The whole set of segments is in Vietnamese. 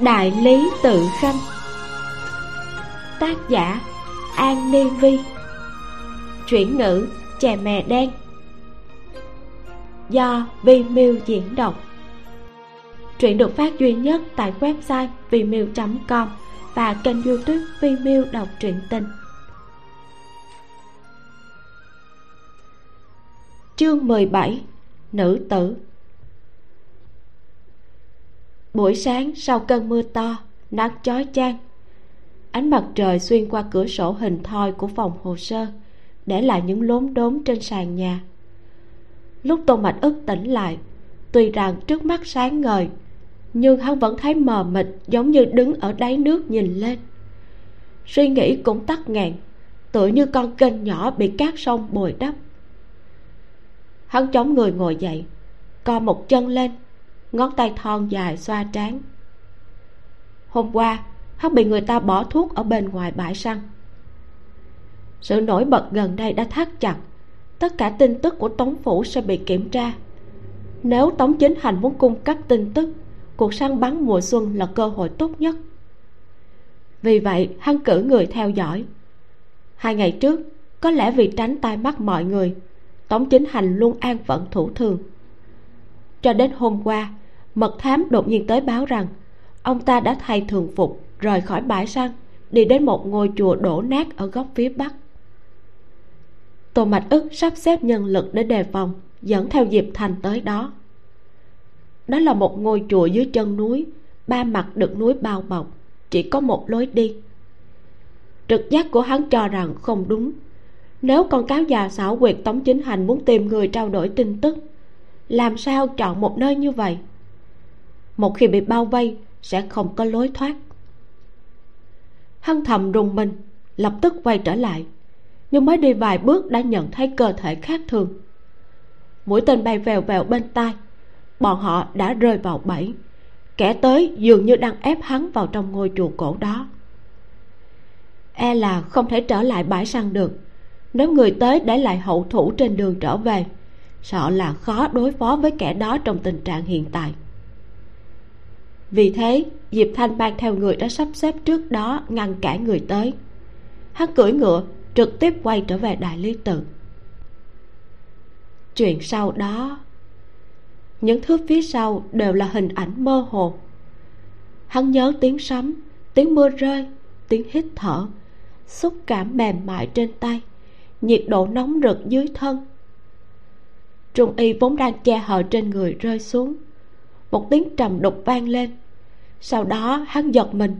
đại lý tự khanh. Tác giả an ni vi. Chuyển ngữ chè mè đen. Do vi miu diễn đọc. Truyện được phát duy nhất tại website vimeo com và kênh youtube vimeo đọc truyện tình. Chương 17 nữ tử. Buổi sáng sau cơn mưa to, nắng chói chang, ánh mặt trời xuyên qua cửa sổ hình thoi của phòng hồ sơ, để lại những lốm đốm trên sàn nhà. Lúc tô mạch ức tỉnh lại, tuy rằng trước mắt sáng ngời, nhưng hắn vẫn thấy mờ mịt giống như đứng ở đáy nước nhìn lên. Suy nghĩ cũng tắt ngàn tựa như con kênh nhỏ bị cát sông bồi đắp hắn chống người ngồi dậy, co một chân lên, ngón tay thon dài xoa trán. Hôm qua, hắn bị người ta bỏ thuốc ở bên ngoài bãi săn. Sự nổi bật gần đây đã thắt chặt, tất cả tin tức của tống phủ sẽ bị kiểm tra. Nếu tống chính hành muốn cung cấp tin tức, cuộc săn bắn mùa xuân là cơ hội tốt nhất. Vì vậy, hắn cử người theo dõi. Hai ngày trước, có lẽ vì tránh tai mắt mọi người tống chính hành luôn an phận thủ thường. Cho đến hôm qua, mật thám đột nhiên tới báo rằng, ông ta đã thay thường phục, rời khỏi bãi săn, đi đến một ngôi chùa đổ nát ở góc phía bắc. Tô mạch ức sắp xếp nhân lực để đề phòng, dẫn theo diệp thành tới đó. Đó là một ngôi chùa dưới chân núi, ba mặt được núi bao bọc, chỉ có một lối đi. Trực giác của hắn cho rằng không đúng nếu con cáo già xảo quyệt tống chính hành muốn tìm người trao đổi tin tức, làm sao chọn một nơi như vậy? Một khi bị bao vây, sẽ không có lối thoát. Hắn thầm rùng mình, lập tức quay trở lại, nhưng mới đi vài bước đã nhận thấy cơ thể khác thường. Mũi tên bay vèo vèo bên tai, bọn họ đã rơi vào bẫy. Kẻ tới dường như đang ép hắn vào trong ngôi chùa cổ đó. E là không thể trở lại bãi săn được nếu người tới để lại hậu thủ trên đường trở về, sợ là khó đối phó với kẻ đó trong tình trạng hiện tại. Vì thế, diệp thanh mang theo người đã sắp xếp trước đó ngăn cản người tới. Hắn cưỡi ngựa, trực tiếp quay trở về đại lý tự. Chuyện sau đó, những thước phía sau đều là hình ảnh mơ hồ. Hắn nhớ tiếng sấm, tiếng mưa rơi, tiếng hít thở, xúc cảm mềm mại trên tay nhiệt độ nóng rực dưới thân. Trung y vốn đang che hờ trên người rơi xuống. Một tiếng trầm đục vang lên. Sau đó, hắn giật mình.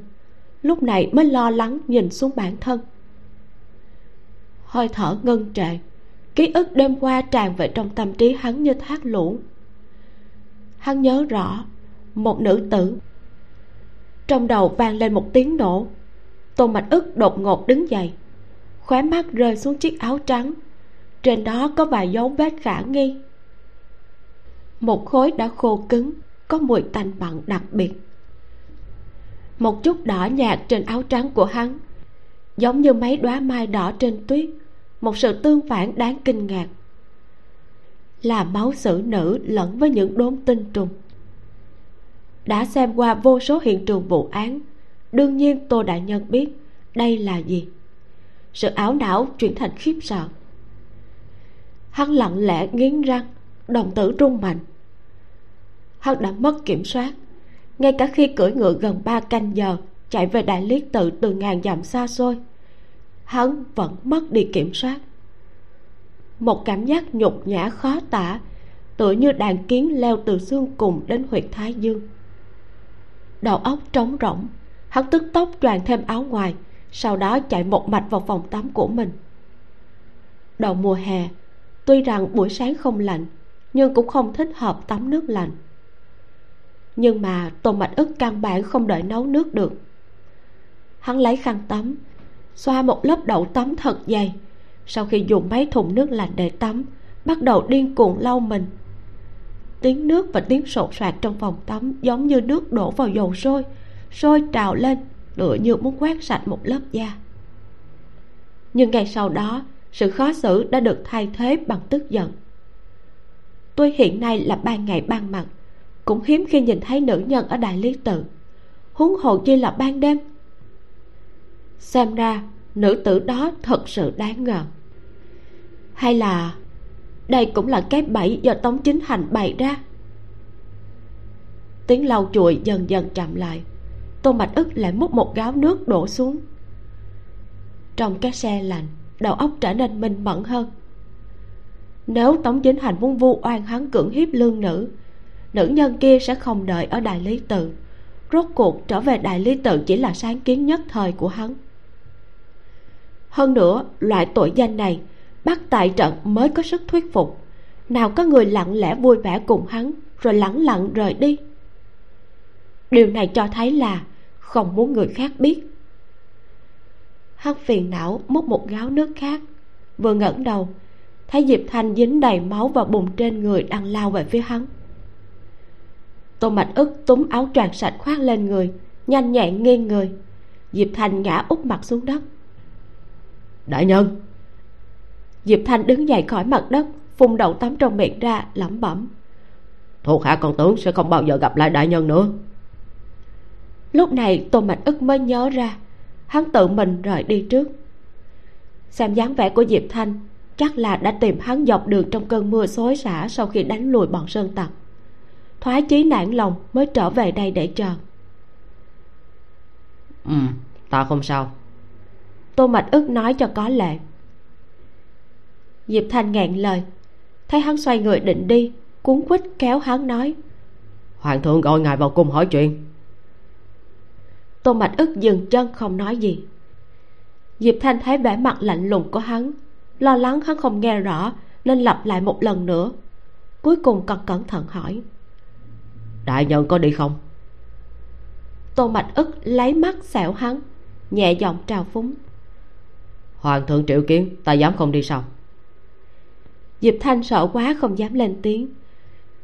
Lúc này mới lo lắng nhìn xuống bản thân. Hơi thở ngân trệ. Ký ức đêm qua tràn về trong tâm trí hắn như thác lũ. Hắn nhớ rõ, một nữ tử. Trong đầu vang lên một tiếng nổ. Tôn mạch ức đột ngột đứng dậy khóe mắt rơi xuống chiếc áo trắng. Trên đó có vài dấu vết khả nghi. Một khối đã khô cứng, có mùi tanh bặn đặc biệt. Một chút đỏ nhạt trên áo trắng của hắn, giống như mấy đóa mai đỏ trên tuyết, một sự tương phản đáng kinh ngạc. Là máu xử nữ lẫn với những đốm tinh trùng. Đã xem qua vô số hiện trường vụ án, đương nhiên tô đại nhân biết đây là gì sự ảo não chuyển thành khiếp sợ. Hắn lặng lẽ nghiến răng, đồng tử rung mạnh. Hắn đã mất kiểm soát, ngay cả khi cưỡi ngựa gần ba canh giờ chạy về đại lý tự từ ngàn dặm xa xôi, hắn vẫn mất đi kiểm soát. Một cảm giác nhục nhã khó tả, tựa như đàn kiến leo từ xương cùng đến huyệt thái dương. Đầu óc trống rỗng, hắn tức tốc choàng thêm áo ngoài sau đó chạy một mạch vào phòng tắm của mình. Đầu mùa hè, tuy rằng buổi sáng không lạnh, nhưng cũng không thích hợp tắm nước lạnh. Nhưng mà tô mạch ức căn bản không đợi nấu nước được. Hắn lấy khăn tắm, xoa một lớp đậu tắm thật dày. Sau khi dùng mấy thùng nước lạnh để tắm, bắt đầu điên cuồng lau mình. Tiếng nước và tiếng sột soạt trong phòng tắm giống như nước đổ vào dầu sôi sôi trào lên tựa như muốn quét sạch một lớp da. Nhưng ngày sau đó, sự khó xử đã được thay thế bằng tức giận. Tôi hiện nay là ban ngày ban mặt, cũng hiếm khi nhìn thấy nữ nhân ở đại lý tự. Huống hồ chi là ban đêm. Xem ra, nữ tử đó thật sự đáng ngờ. Hay là đây cũng là cái bẫy do tống chính hành bày ra? Tiếng lau chuội dần dần chậm lại tô mạch ức lại múc một gáo nước đổ xuống. Trong cái xe lạnh, đầu óc trở nên minh mẫn hơn. Nếu tống chính hành muốn vu oan hắn cưỡng hiếp lương nữ nữ nhân kia sẽ không đợi ở đại lý tự. Rốt cuộc trở về đại lý tự chỉ là sáng kiến nhất thời của hắn. Hơn nữa, loại tội danh này, bắt tại trận mới có sức thuyết phục. Nào có người lặng lẽ vui vẻ cùng hắn, rồi lẳng lặng rời đi. Điều này cho thấy là không muốn người khác biết. Hắn phiền não múc một gáo nước khác vừa ngẩng đầu thấy diệp thanh dính đầy máu và bùn trên người đang lao về phía hắn. Tô mạch ức túm áo choàng sạch khoác lên người nhanh nhẹn nghiêng người. Diệp thanh ngã úp mặt xuống đất. Đại nhân! Diệp thanh đứng dậy khỏi mặt đất phun đậu tắm trong miệng ra lẩm bẩm. Thuộc hạ con tướng sẽ không bao giờ gặp lại đại nhân nữa lúc này tô mạch ức mới nhớ ra hắn tự mình rời đi trước. Xem dáng vẻ của diệp thanh chắc là đã tìm hắn dọc đường trong cơn mưa xối xả sau khi đánh lùi bọn sơn tặc. Thoái chí nản lòng mới trở về đây để chờ. Ừ ta không sao. Tô mạch ức nói cho có lệ. Diệp thanh ngẹn lời thấy hắn xoay người định đi cuốn quýt kéo hắn nói hoàng thượng gọi ngài vào cung hỏi chuyện tô mạch ức dừng chân không nói gì. Diệp thanh thấy vẻ mặt lạnh lùng của hắn lo lắng hắn không nghe rõ nên lặp lại một lần nữa. Cuối cùng còn cẩn thận hỏi. Đại nhân có đi không? Tô mạch ức lấy mắt xẻo hắn nhẹ giọng trào phúng. Hoàng thượng triệu kiến ta dám không đi sao? Diệp thanh sợ quá không dám lên tiếng.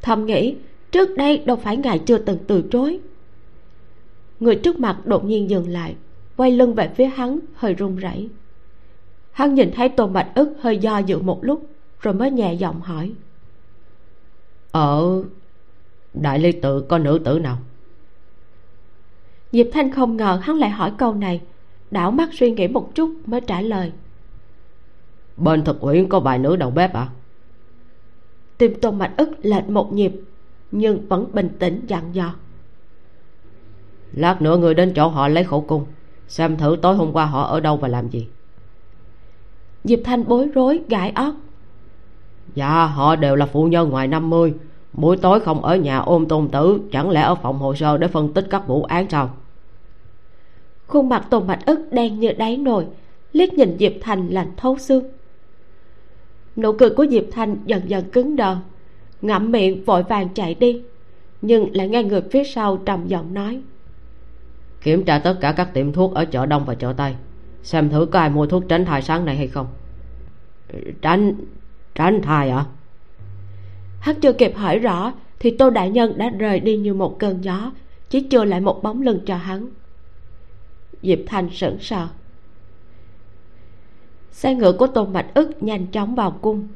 Thầm nghĩ trước đây đâu phải ngài chưa từng từ chối người trước mặt đột nhiên dừng lại quay lưng về phía hắn hơi run rẩy. Hắn nhìn thấy tô bạch ức hơi do dự một lúc rồi mới nhẹ giọng hỏi. Ở đại ly tự có nữ tử nào? Diệp thanh không ngờ hắn lại hỏi câu này đảo mắt suy nghĩ một chút mới trả lời. Bên thực uyển có vài nữ đầu bếp à? Tim tô mạch ức lệch một nhịp nhưng vẫn bình tĩnh dặn dò lát nữa người đến chỗ họ lấy khẩu cung xem thử tối hôm qua họ ở đâu và làm gì. Diệp thanh bối rối gãi óc. Dạ họ đều là phụ nhân ngoài 50 buổi tối không ở nhà ôm tôn tử chẳng lẽ ở phòng hồ sơ để phân tích các vụ án sao? Khuôn mặt tôn mạch ức đen như đáy nồi liếc nhìn diệp thành lạnh thấu xương. Nụ cười của diệp thanh dần dần cứng đờ ngậm miệng vội vàng chạy đi nhưng lại nghe người phía sau trầm giọng nói kiểm tra tất cả các tiệm thuốc ở chợ đông và chợ tây. Xem thử có ai mua thuốc tránh thai sáng nay hay không. Tránh tránh thai ạ à? hắn chưa kịp hỏi rõ, thì tô đại nhân đã rời đi như một cơn gió, chỉ chưa lại một bóng lưng cho hắn. Diệp thanh sững sờ. Xe ngựa của tôn mạch ức nhanh chóng vào cung.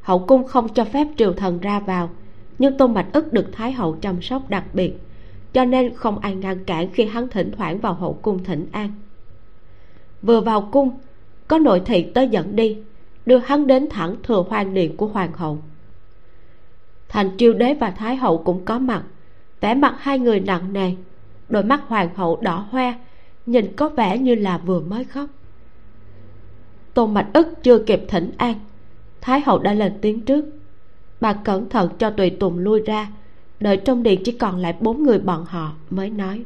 Hậu cung không cho phép triều thần ra vào, nhưng tôn mạch ức được thái hậu chăm sóc đặc biệt cho nên không ai ngăn cản khi hắn thỉnh thoảng vào hậu cung thỉnh an. Vừa vào cung, có nội thị tới dẫn đi, đưa hắn đến thẳng thừa hoang điện của hoàng hậu. Thành triều đế và thái hậu cũng có mặt, vẻ mặt hai người nặng nề, đôi mắt hoàng hậu đỏ hoe, nhìn có vẻ như là vừa mới khóc. Tôn mạch ức chưa kịp thỉnh an, thái hậu đã lên tiếng trước. Bà cẩn thận cho tùy tùng lui ra đợi trong điện chỉ còn lại bốn người bọn họ mới nói.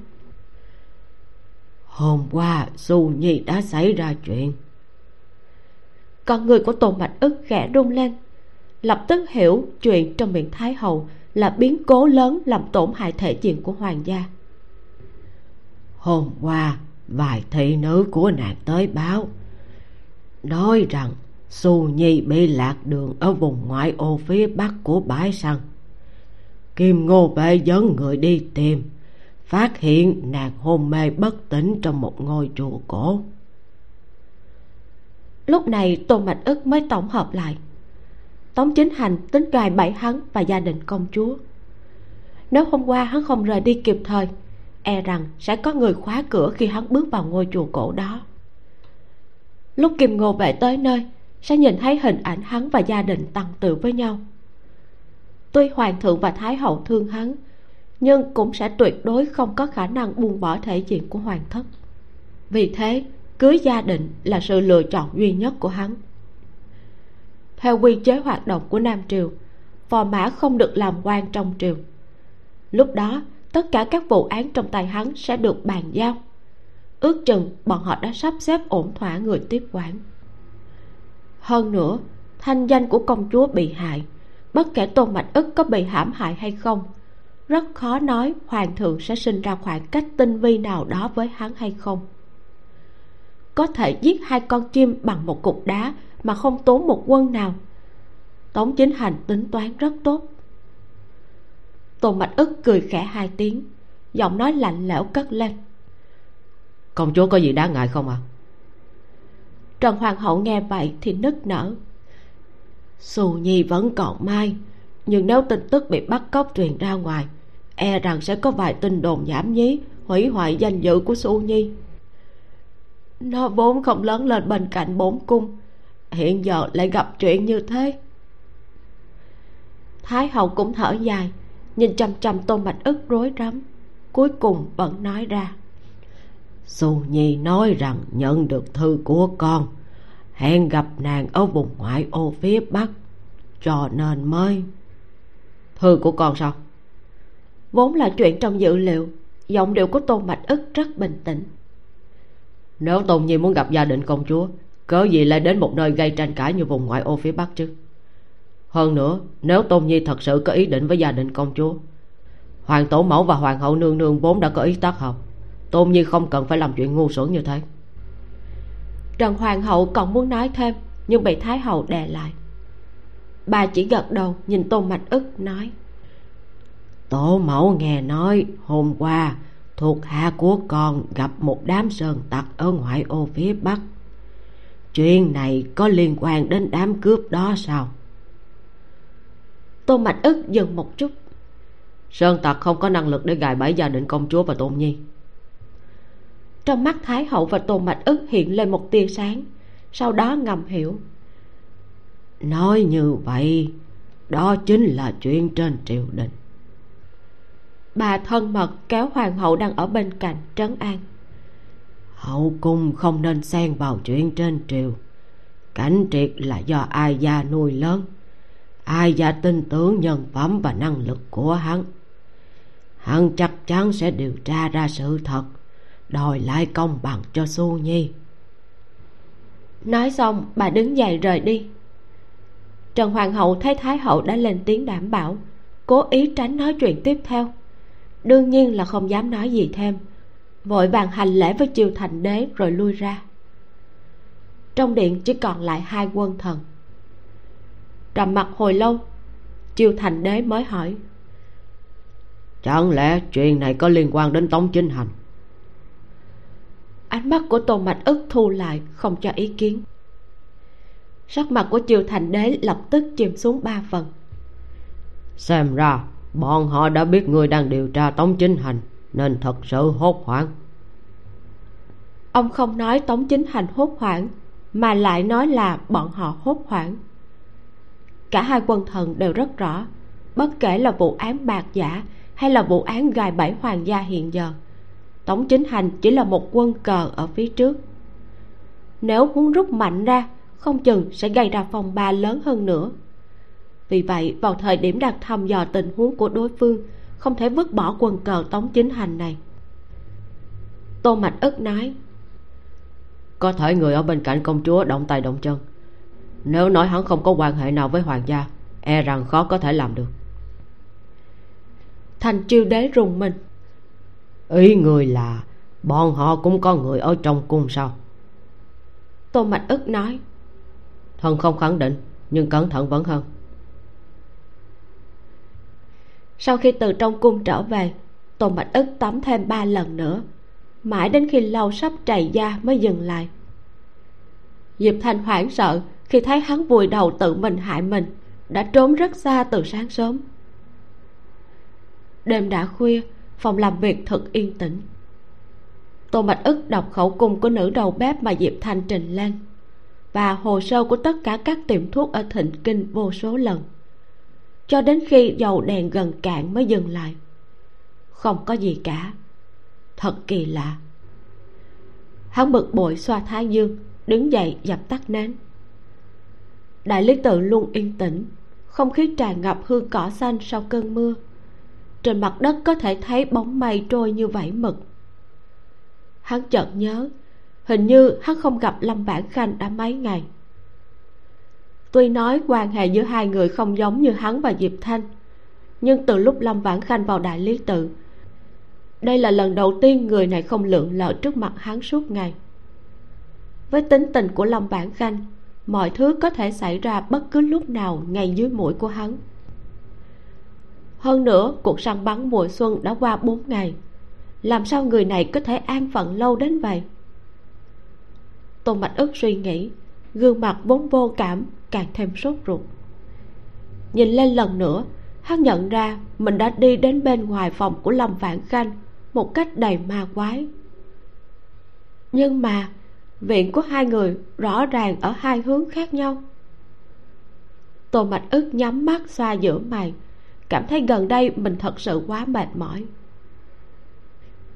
Hôm qua du nhi đã xảy ra chuyện. Con người của tôn mạch ức khẽ rung lên lập tức hiểu chuyện trong miệng thái hậu là biến cố lớn làm tổn hại thể diện của hoàng gia. Hôm qua vài thị nữ của nàng tới báo nói rằng xu nhi bị lạc đường ở vùng ngoại ô phía bắc của bãi săn kim ngô bệ dẫn người đi tìm, phát hiện nàng hôn mê bất tỉnh trong một ngôi chùa cổ. Lúc này tôn mạch ức mới tổng hợp lại. Tống chính hành tính gài bẫy hắn và gia đình công chúa. Nếu hôm qua hắn không rời đi kịp thời e rằng sẽ có người khóa cửa khi hắn bước vào ngôi chùa cổ đó. Lúc kim ngô bệ tới nơi, sẽ nhìn thấy hình ảnh hắn và gia đình tăng tự với nhau tuy hoàng thượng và thái hậu thương hắn, nhưng cũng sẽ tuyệt đối không có khả năng buông bỏ thể diện của hoàng thất. Vì thế, cưới gia định là sự lựa chọn duy nhất của hắn. Theo quy chế hoạt động của nam triều, phò mã không được làm quan trong triều. Lúc đó, tất cả các vụ án trong tay hắn sẽ được bàn giao. Ước chừng bọn họ đã sắp xếp ổn thỏa người tiếp quản. Hơn nữa, thanh danh của công chúa bị hại bất kể tôn mạch ức có bị hãm hại hay không rất khó nói hoàng thượng sẽ sinh ra khoảng cách tinh vi nào đó với hắn hay không. Có thể giết hai con chim bằng một cục đá mà không tốn một quân nào. Tống chính hành tính toán rất tốt. Tôn mạch ức cười khẽ hai tiếng giọng nói lạnh lẽo cất lên. Công chúa có gì đáng ngại không ạ? À? trần hoàng hậu nghe vậy thì nức nở xù nhi vẫn còn mai, nhưng nếu tin tức bị bắt cóc truyền ra ngoài e rằng sẽ có vài tin đồn nhảm nhí, hủy hoại danh dự của xu nhi. Nó vốn không lớn lên bên cạnh bốn cung, hiện giờ lại gặp chuyện như thế. Thái hậu cũng thở dài, nhìn chăm chăm tôn bạch ức rối rắm, cuối cùng vẫn nói ra. Xu nhi nói rằng nhận được thư của con hẹn gặp nàng ở vùng ngoại ô phía bắc, cho nên mới. Thư của con sao? Vốn là chuyện trong dự liệu, giọng điệu của tôn bạch ức rất bình tĩnh. Nếu tôn nhi muốn gặp gia đình công chúa, cớ gì lại đến một nơi gây tranh cãi như vùng ngoại ô phía bắc chứ? Hơn nữa, nếu tôn nhi thật sự có ý định với gia đình công chúa, hoàng tổ mẫu và hoàng hậu nương nương vốn đã có ý tác hợp, tôn nhi không cần phải làm chuyện ngu xuẩn như thế trần hoàng hậu còn muốn nói thêm nhưng bị thái hậu đè lại. Bà chỉ gật đầu nhìn tôn mạch ức nói. Tổ mẫu nghe nói hôm qua thuộc hạ của con gặp một đám sơn tặc ở ngoại ô phía bắc. Chuyện này có liên quan đến đám cướp đó sao? Tôn mạch ức dừng một chút. Sơn tặc không có năng lực để gài bẫy gia đình công chúa và tôn nhi trong mắt thái hậu và tôn mạch ức hiện lên một tia sáng. Sau đó ngầm hiểu. Nói như vậy đó chính là chuyện trên triều đình. Bà thân mật kéo hoàng hậu đang ở bên cạnh trấn an. Hậu cung không nên xen vào chuyện trên triều. Cảnh triệt là do ai gia nuôi lớn ai gia tin tưởng nhân phẩm và năng lực của hắn. Hắn chắc chắn sẽ điều tra ra sự thật đòi lại công bằng cho su nhi. Nói xong, bà đứng dậy rời đi. Trần hoàng hậu thấy thái hậu đã lên tiếng đảm bảo, cố ý tránh nói chuyện tiếp theo. Đương nhiên là không dám nói gì thêm. Vội vàng hành lễ với triều thành đế rồi lui ra. Trong điện chỉ còn lại hai quân thần. Trầm mặt hồi lâu, triều thành đế mới hỏi, chẳng lẽ chuyện này có liên quan đến tống chính hành? Ánh mắt của tôn mạch ức thu lại không cho ý kiến. Sắc mặt của triều thành đế lập tức chìm xuống ba phần. Xem ra bọn họ đã biết người đang điều tra tống chính hành nên thật sự hốt hoảng. Ông không nói tống chính hành hốt hoảng mà lại nói là bọn họ hốt hoảng. Cả hai quân thần đều rất rõ bất kể là vụ án bạc giả hay là vụ án gài bẫy hoàng gia hiện giờ tống chính hành chỉ là một quân cờ ở phía trước. Nếu muốn rút mạnh ra không chừng sẽ gây ra phong ba lớn hơn nữa. Vì vậy vào thời điểm đặt thăm dò tình huống của đối phương không thể vứt bỏ quân cờ tống chính hành này. Tô mạch ức nói có thể người ở bên cạnh công chúa động tay động chân. Nếu nói hắn không có quan hệ nào với hoàng gia e rằng khó có thể làm được. Thành chiêu đế rùng mình ý người là bọn họ cũng có người ở trong cung sao? Tô mạch ức nói. Thần không khẳng định nhưng cẩn thận vẫn hơn. Sau khi từ trong cung trở về tô mạch ức tắm thêm ba lần nữa. Mãi đến khi lau sắp trầy da mới dừng lại. Diệp thanh hoảng sợ khi thấy hắn vùi đầu tự mình hại mình đã trốn rất xa từ sáng sớm. Đêm đã khuya phòng làm việc thật yên tĩnh. Tô mạch ức đọc khẩu cung của nữ đầu bếp mà diệp thanh trình lên và hồ sơ của tất cả các tiệm thuốc ở thịnh kinh vô số lần. Cho đến khi dầu đèn gần cạn mới dừng lại. Không có gì cả. Thật kỳ lạ. Hắn bực bội xoa thái dương, đứng dậy dập tắt nến. Đại lý tự luôn yên tĩnh, không khí tràn ngập hương cỏ xanh sau cơn mưa trên mặt đất có thể thấy bóng mây trôi như vảy mực. Hắn chợt nhớ, hình như hắn không gặp lâm bản khanh đã mấy ngày. Tuy nói quan hệ giữa hai người không giống như hắn và diệp thanh, nhưng từ lúc lâm vãn khanh vào đại lý tự, đây là lần đầu tiên người này không lượn lờ trước mặt hắn suốt ngày. Với tính tình của lâm vãn khanh, mọi thứ có thể xảy ra bất cứ lúc nào ngay dưới mũi của hắn hơn nữa, cuộc săn bắn mùa xuân đã qua bốn ngày. Làm sao người này có thể an phận lâu đến vậy? Tôn mạch ức suy nghĩ, gương mặt vốn vô cảm, càng thêm sốt ruột. Nhìn lên lần nữa, hắn nhận ra mình đã đi đến bên ngoài phòng của lâm vạn khanh một cách đầy ma quái. Nhưng mà, viện của hai người rõ ràng ở hai hướng khác nhau. Tô mạch ức nhắm mắt xoa giữa mày cảm thấy gần đây mình thật sự quá mệt mỏi.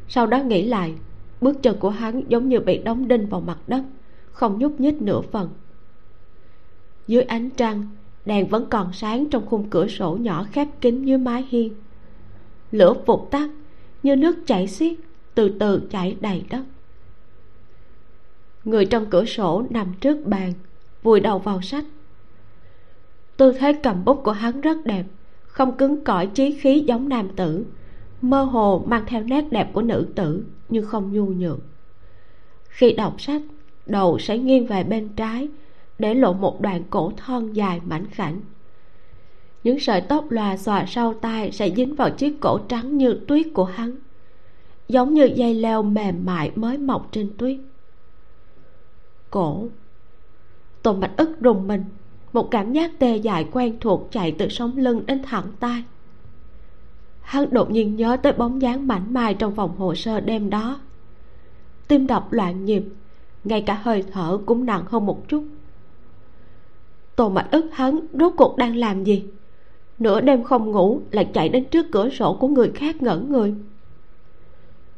Sau đó nghĩ lại, bước chân của hắn giống như bị đóng đinh vào mặt đất, không nhúc nhích nửa phần. Dưới ánh trăng, đèn vẫn còn sáng trong khung cửa sổ nhỏ khép kín dưới mái hiên. Lửa vụt tắt, như nước chảy xiết, từ từ chảy đầy đất. Người trong cửa sổ nằm trước bàn, vùi đầu vào sách. Tư thế cầm bút của hắn rất đẹp không cứng cỏi trí khí giống nam tử, mơ hồ mang theo nét đẹp của nữ tử nhưng không nhu nhược. Khi đọc sách, đầu sẽ nghiêng về bên trái để lộ một đoạn cổ thon dài mảnh khảnh. Những sợi tóc lòa xòa sau tai sẽ dính vào chiếc cổ trắng như tuyết của hắn, giống như dây leo mềm mại mới mọc trên tuyết. Cổ. Tôn bạch ức rùng mình một cảm giác tê dại quen thuộc chạy từ sống lưng đến thẳng tai. Hắn đột nhiên nhớ tới bóng dáng mảnh mai trong phòng hồ sơ đêm đó. Tim đập loạn nhịp, ngay cả hơi thở cũng nặng hơn một chút. Tô mạch ức hắn rốt cuộc đang làm gì? Nửa đêm không ngủ lại chạy đến trước cửa sổ của người khác ngẩn người.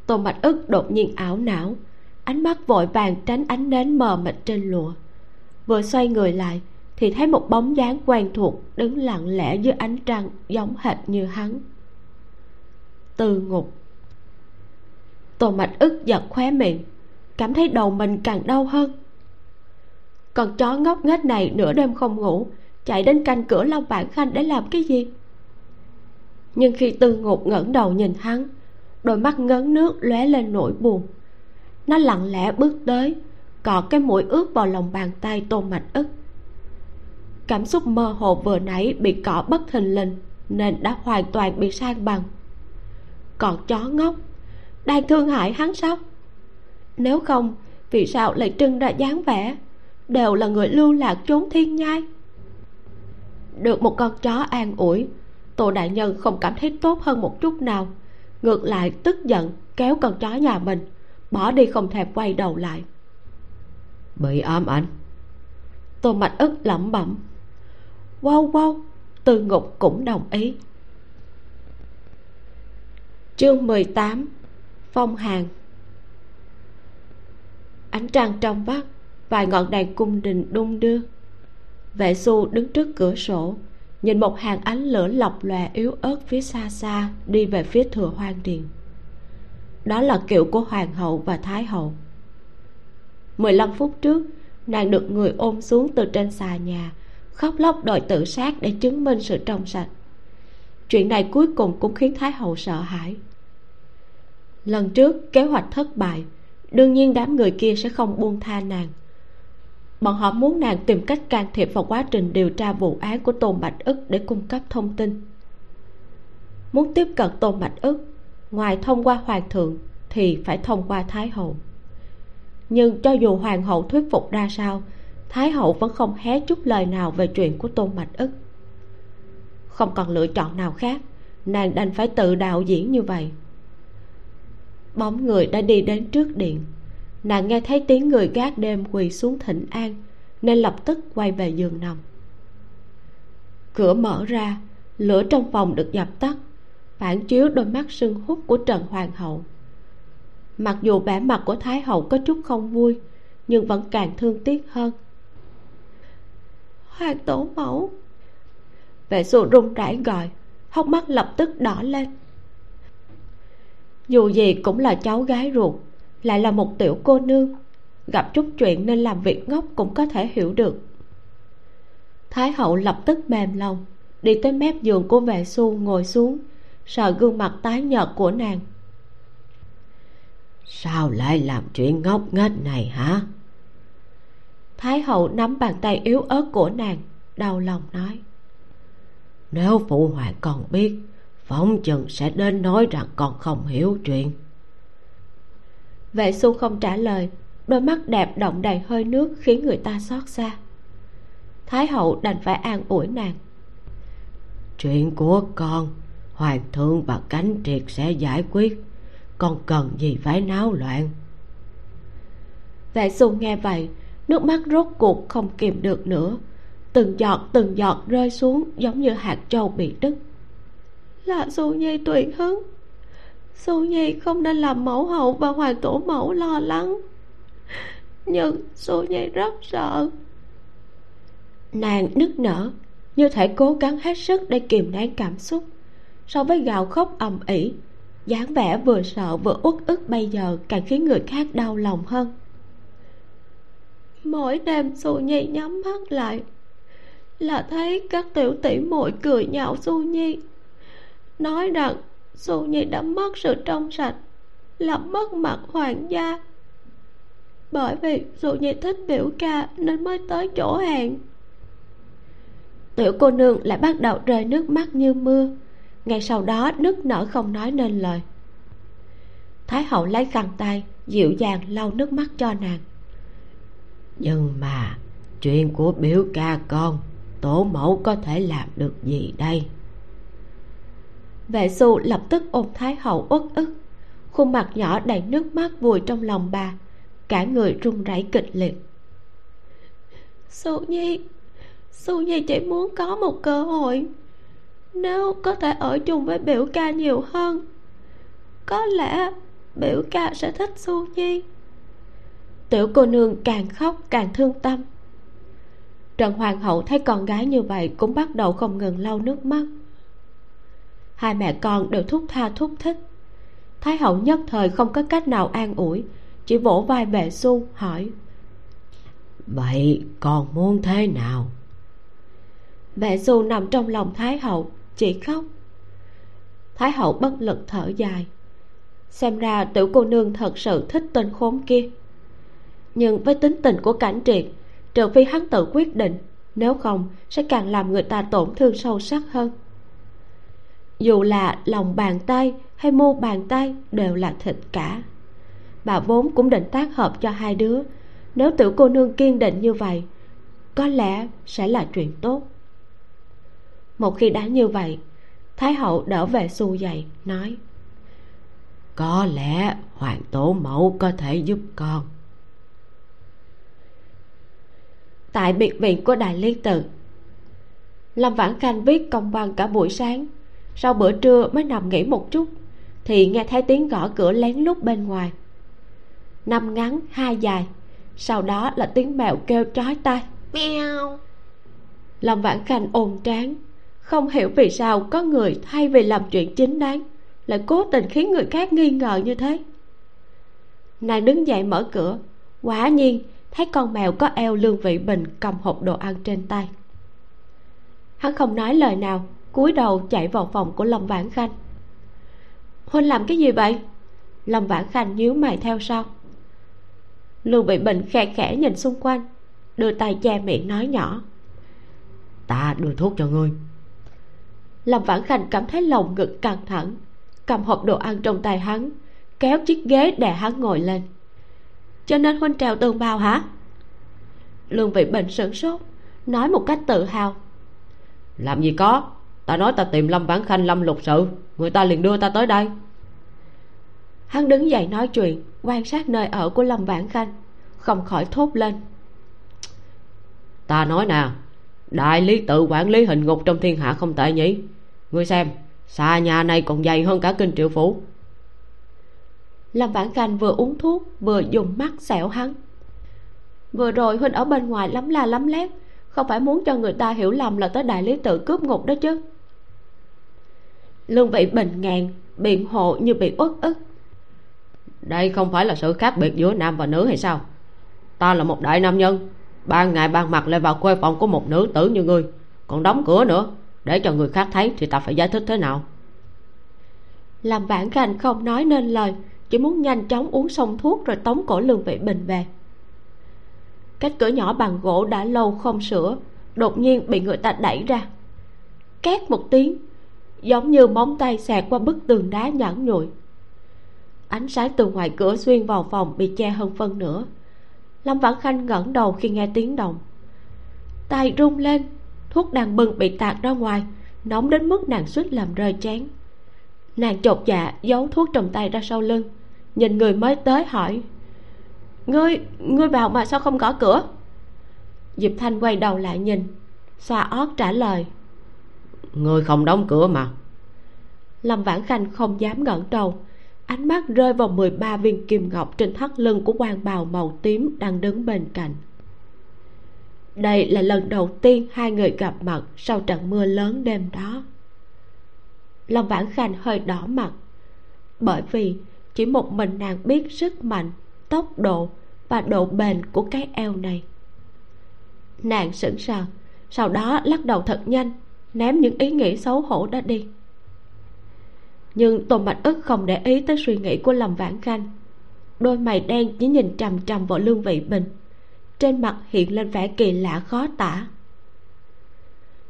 Tô mạch ức đột nhiên ảo não, ánh mắt vội vàng tránh ánh nến mờ mịt trên lụa vừa xoay người lại thì thấy một bóng dáng quen thuộc đứng lặng lẽ dưới ánh trăng giống hệt như hắn. Từ ngục. Tô mạch ức giật khóe miệng, cảm thấy đầu mình càng đau hơn. Còn chó ngốc nghếch này nửa đêm không ngủ, chạy đến canh cửa long bản khanh để làm cái gì? Nhưng khi tư ngục ngẩng đầu nhìn hắn, đôi mắt ngấn nước lóe lên nỗi buồn. Nó lặng lẽ bước tới, cọ cái mũi ướt vào lòng bàn tay tôn mạch ức cảm xúc mơ hồ vừa nãy bị cọ bất thình lình nên đã hoàn toàn bị sang bằng. Còn chó ngốc đang thương hại hắn sao? Nếu không vì sao lại trưng ra dáng vẻ? Đều là người lưu lạc trốn thiên nhai. Được một con chó an ủi tô đại nhân không cảm thấy tốt hơn một chút nào. Ngược lại tức giận kéo con chó nhà mình bỏ đi không thèm quay đầu lại. Bị ám ảnh. Tô mạch ức lẩm bẩm wow wow. Từ ngục cũng đồng ý. Chương 18 phong hàng ánh trăng trong vắt, vài ngọn đèn cung đình đung đưa. Vệ xu đứng trước cửa sổ, nhìn một hàng ánh lửa lọc lòe yếu ớt phía xa xa, đi về phía thừa hoang điền đó là kiệu của hoàng hậu và thái hậu. 15 phút trước, nàng được người ôm xuống từ trên xà nhà khóc lóc đòi tự sát để chứng minh sự trong sạch. Chuyện này cuối cùng cũng khiến thái hậu sợ hãi. Lần trước, kế hoạch thất bại, đương nhiên đám người kia sẽ không buông tha nàng. Bọn họ muốn nàng tìm cách can thiệp vào quá trình điều tra vụ án của tôn bạch ức để cung cấp thông tin. Muốn tiếp cận tôn bạch ức, ngoài thông qua hoàng thượng thì phải thông qua thái hậu. Nhưng cho dù hoàng hậu thuyết phục ra sao thái hậu vẫn không hé chút lời nào về chuyện của tôn mạch ức. Không còn lựa chọn nào khác, nàng đành phải tự đạo diễn như vậy. Bóng người đã đi đến trước điện. Nàng nghe thấy tiếng người gác đêm quỳ xuống thỉnh an, nên lập tức quay về giường nằm. Cửa mở ra, lửa trong phòng được dập tắt, phản chiếu đôi mắt sưng hút của trần hoàng hậu. Mặc dù vẻ mặt của thái hậu có chút không vui, nhưng vẫn càng thương tiếc hơn hoàng tổ mẫu. Vệ xu run rẩy gọi, hốc mắt lập tức đỏ lên. Dù gì cũng là cháu gái ruột, lại là một tiểu cô nương. Gặp chút chuyện nên làm việc ngốc cũng có thể hiểu được. Thái hậu lập tức mềm lòng, đi tới mép giường của vệ xu ngồi xuống, sờ gương mặt tái nhợt của nàng. Sao lại làm chuyện ngốc nghếch này hả? Thái hậu nắm bàn tay yếu ớt của nàng, đau lòng nói. Nếu phụ hoàng còn biết, phóng chừng sẽ đến nói rằng còn không hiểu chuyện. Vệ xu không trả lời, đôi mắt đẹp động đầy hơi nước khiến người ta xót xa. Thái hậu đành phải an ủi nàng. Chuyện của con, hoàng thượng và cánh triệt sẽ giải quyết, con cần gì phải náo loạn? Vệ xu nghe vậy nước mắt rốt cuộc không kìm được nữa. Từng giọt từng giọt rơi xuống giống như hạt trâu bị đứt. Là xu nhi tùy hứng. Xu nhi không nên làm mẫu hậu và hoàng tổ mẫu lo lắng. Nhưng xu nhi rất sợ. Nàng nức nở, như thể cố gắng hết sức để kìm nén cảm xúc. So với gào khóc ầm ĩ, dáng vẻ vừa sợ vừa uất ức bây giờ càng khiến người khác đau lòng hơn mỗi đêm xu nhi nhắm mắt lại. Là thấy các tiểu tỷ muội cười nhạo xu nhi. Nói rằng, xu nhi đã mất sự trong sạch làm mất mặt hoàng gia. Bởi vì xu nhi thích biểu ca nên mới tới chỗ hẹn. Tiểu cô nương lại bắt đầu rơi nước mắt như mưa. Ngay sau đó, nức nở không nói nên lời. Thái hậu lấy khăn tay, dịu dàng lau nước mắt cho nàng nhưng mà chuyện của biểu ca con tổ mẫu có thể làm được gì đây? Vệ xu lập tức ôm thái hậu uất ức. Khuôn mặt nhỏ đầy nước mắt vùi trong lòng bà cả người run rẩy kịch liệt. Su nhi su nhi chỉ muốn có một cơ hội. Nếu có thể ở chung với biểu ca nhiều hơn có lẽ biểu ca sẽ thích su nhi tiểu cô nương càng khóc càng thương tâm. Trần hoàng hậu thấy con gái như vậy cũng bắt đầu không ngừng lau nước mắt. Hai mẹ con đều thúc tha thúc thích. Thái hậu nhất thời không có cách nào an ủi chỉ vỗ vai bệ xu hỏi. Vậy con muốn thế nào? Bệ xu nằm trong lòng thái hậu chỉ khóc. Thái hậu bất lực thở dài. Xem ra tiểu cô nương thật sự thích tên khốn kia nhưng với tính tình của cảnh triệt, trừ phi hắn tự quyết định, nếu không sẽ càng làm người ta tổn thương sâu sắc hơn. Dù là lòng bàn tay hay mu bàn tay đều là thịt cả. Bà vốn cũng định tác hợp cho hai đứa. Nếu tiểu cô nương kiên định như vậy, có lẽ sẽ là chuyện tốt. Một khi đã như vậy, thái hậu đỡ về xu dày nói, có lẽ hoàng tổ mẫu có thể giúp con. Tại biệt viện của đại liên tự. Lâm vãn khanh viết công văn cả buổi sáng. Sau bữa trưa mới nằm nghỉ một chút thì nghe thấy tiếng gõ cửa lén lút bên ngoài. Năm ngắn hai dài sau đó là tiếng mèo kêu trói tai. Mèo. Lâm vãn khanh ôm trán không hiểu vì sao có người thay vì làm chuyện chính đáng lại cố tình khiến người khác nghi ngờ như thế. Nàng đứng dậy mở cửa quả nhiên thấy con mèo có eo lương vị bình cầm hộp đồ ăn trên tay. Hắn không nói lời nào cúi đầu chạy vào phòng của lâm vãn khanh. Huynh làm cái gì vậy? Lâm vãn khanh nhíu mày theo sau. Lương vị bình khẽ khẽ nhìn xung quanh đưa tay che miệng nói nhỏ. Ta đưa thuốc cho ngươi. Lâm vãn khanh cảm thấy lòng ngực căng thẳng cầm hộp đồ ăn trong tay hắn kéo chiếc ghế để hắn ngồi lên cho nên huynh trèo tường vào hả? Lương vị bình sửng sốt nói một cách tự hào. Làm gì có ta nói ta tìm lâm vãn khanh lâm lục sự người ta liền đưa ta tới đây. Hắn đứng dậy nói chuyện quan sát nơi ở của lâm vãn khanh không khỏi thốt lên. Ta nói nè đại lý tự quản lý hình ngục trong thiên hạ không tệ nhỉ. Ngươi xem xa nhà này còn dày hơn cả kinh triệu phủ lâm vãn khanh vừa uống thuốc vừa dùng mắt xẻo hắn. Vừa rồi huynh ở bên ngoài lắm la lắm lét không phải muốn cho người ta hiểu lầm là tới đại lý tự cướp ngục đó chứ. Lương vị bình ngàn biện hộ như bị uất ức. Đây không phải là sự khác biệt giữa nam và nữ hay sao? Ta là một đại nam nhân ban ngày ban mặt lại vào quê phòng của một nữ tử như ngươi còn đóng cửa nữa để cho người khác thấy thì ta phải giải thích thế nào? Làm vãn khanh không nói nên lời chỉ muốn nhanh chóng uống xong thuốc rồi tống cổ lương vị bình về. Cái cửa nhỏ bằng gỗ đã lâu không sửa, đột nhiên bị người ta đẩy ra. Két một tiếng, giống như móng tay xẹt qua bức tường đá nhẵn nhụi. Ánh sáng từ ngoài cửa xuyên vào phòng bị che hơn phân nửa. Lâm vãn khanh ngẩng đầu khi nghe tiếng động. Tay rung lên, thuốc đang bừng bị tạt ra ngoài, nóng đến mức nàng suýt làm rơi chén nàng chột dạ giấu thuốc trong tay ra sau lưng nhìn người mới tới hỏi ngươi ngươi vào mà sao không gõ cửa? Diệp thanh quay đầu lại nhìn xoa ót trả lời ngươi không đóng cửa mà. Lâm vãn khanh không dám ngẩng đầu ánh mắt rơi vào 13 viên kim ngọc trên thắt lưng của quan bào màu tím đang đứng bên cạnh. Đây là lần đầu tiên hai người gặp mặt sau trận mưa lớn đêm đó lòng vãn khanh hơi đỏ mặt. Bởi vì chỉ một mình nàng biết sức mạnh, tốc độ và độ bền của cái eo này. Nàng sững sờ, sau đó lắc đầu thật nhanh, ném những ý nghĩ xấu hổ đó đi. Nhưng tôn bạch ức không để ý tới suy nghĩ của lòng vãn khanh. Đôi mày đen chỉ nhìn trầm trầm vào lương vị bình. Trên mặt hiện lên vẻ kỳ lạ khó tả.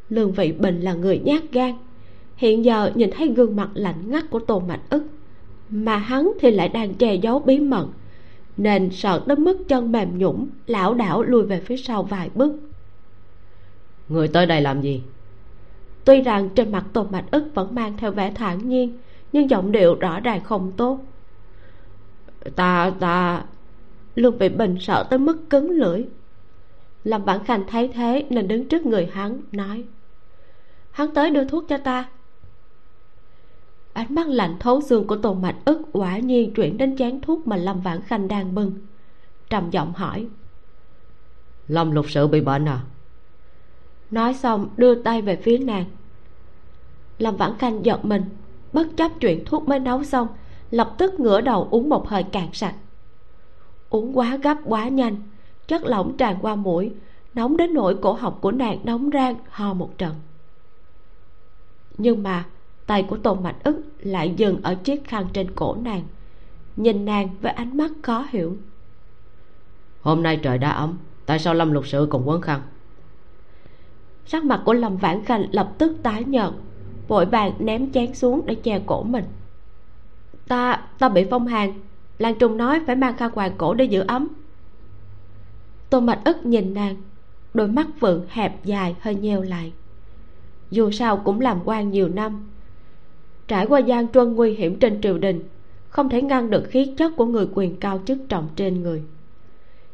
Lương vị bình là người nhát gan hiện giờ nhìn thấy gương mặt lạnh ngắt của tôn bạch ức mà hắn thì lại đang che giấu bí mật nên sợ đến mức chân mềm nhũng lảo đảo lùi về phía sau vài bước. Người tới đây làm gì? Tuy rằng trên mặt tôn bạch ức vẫn mang theo vẻ thản nhiên nhưng giọng điệu rõ ràng không tốt. Ta ta lương vị bình sợ tới mức cứng lưỡi. Lâm vãn khanh thấy thế nên đứng trước người hắn nói hắn tới đưa thuốc cho ta ánh mắt lạnh thấu xương của tôn mạch ức quả nhiên chuyển đến chén thuốc mà lâm vãn khanh đang bưng. Trầm giọng hỏi. Lâm lục sự bị bệnh à? Nói xong đưa tay về phía nàng. Lâm vãn khanh giật mình bất chấp chuyện thuốc mới nấu xong lập tức ngửa đầu uống một hơi cạn sạch. Uống quá gấp quá nhanh chất lỏng tràn qua mũi nóng đến nỗi cổ họng của nàng nóng rang ho một trận. Nhưng mà tay của tôn mạch ức lại dừng ở chiếc khăn trên cổ nàng nhìn nàng với ánh mắt khó hiểu. Hôm nay trời đã ấm tại sao lâm lục sự còn quấn khăn sắc mặt của lâm vãn khanh lập tức tái nhợt vội vàng ném chén xuống để che cổ mình. Ta ta bị phong hàn lan trung nói phải mang khăn quàng cổ để giữ ấm. Tôn mạch ức nhìn nàng đôi mắt vượng hẹp dài hơi nheo lại. Dù sao cũng làm quan nhiều năm trải qua gian truân nguy hiểm trên triều đình, không thể ngăn được khí chất của người quyền cao chức trọng trên người.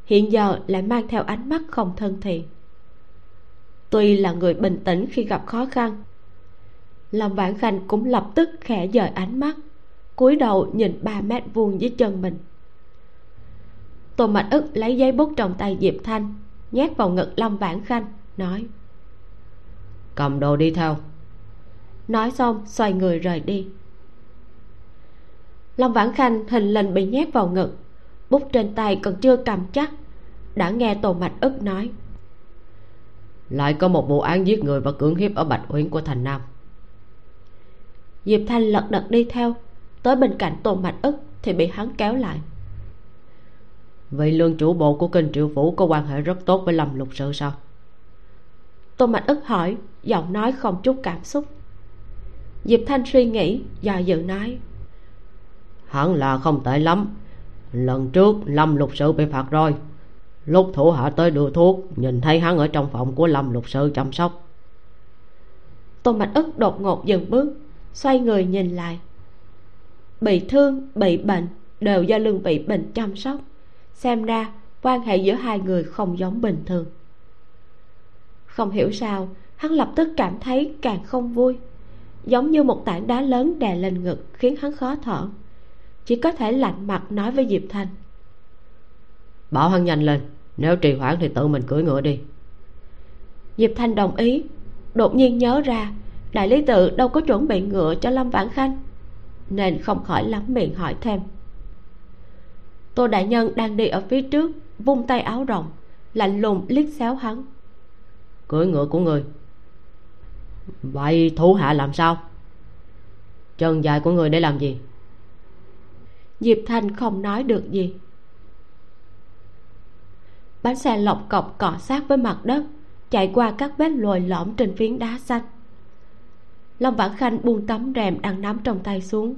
Hiện giờ lại mang theo ánh mắt không thân thiện. Tuy là người bình tĩnh khi gặp khó khăn, lâm vãn khanh cũng lập tức khẽ dời ánh mắt, cúi đầu nhìn ba mét vuông dưới chân mình. Tô mạch ức lấy giấy bút trong tay diệp thanh, nhét vào ngực lâm vãn khanh, nói, cầm đồ đi theo nói xong xoay người rời đi. Lâm vãn khanh hình lình bị nhét vào ngực bút trên tay còn chưa cầm chắc đã nghe tô mạch ức nói. Lại có một vụ án giết người và cưỡng hiếp ở bạch uyển của thành nam. Diệp thanh lật đật đi theo tới bên cạnh tôn mạch ức thì bị hắn kéo lại. Vậy lương chủ bộ của kinh triệu phủ có quan hệ rất tốt với lâm lục sự sao? Tôn mạch ức hỏi giọng nói không chút cảm xúc diệp thanh suy nghĩ do dự nói. Hẳn là không tệ lắm. Lần trước lâm lục sự bị phạt rồi. Lúc thủ hạ tới đưa thuốc nhìn thấy hắn ở trong phòng của lâm lục sư chăm sóc. Tôn mạch ức đột ngột dừng bước xoay người nhìn lại. Bị thương bị bệnh đều do lương vị bình chăm sóc. Xem ra quan hệ giữa hai người không giống bình thường. Không hiểu sao hắn lập tức cảm thấy càng không vui giống như một tảng đá lớn đè lên ngực khiến hắn khó thở. Chỉ có thể lạnh mặt nói với diệp thanh. Bảo hắn nhanh lên nếu trì hoãn thì tự mình cưỡi ngựa đi. Diệp thanh đồng ý. Đột nhiên nhớ ra đại lý tự đâu có chuẩn bị ngựa cho lâm vãn khanh nên không khỏi lắm miệng hỏi thêm. Tô đại nhân đang đi ở phía trước vung tay áo rộng lạnh lùng liếc xéo hắn. Cưỡi ngựa của người vậy thủ hạ làm sao? Chân dài của người để làm gì? Diệp thanh không nói được gì. Bánh xe lọc cọc cọ sát với mặt đất, chạy qua các vết lồi lõm trên phiến đá xanh. Long vãn khanh buông tấm rèm đang nắm trong tay xuống,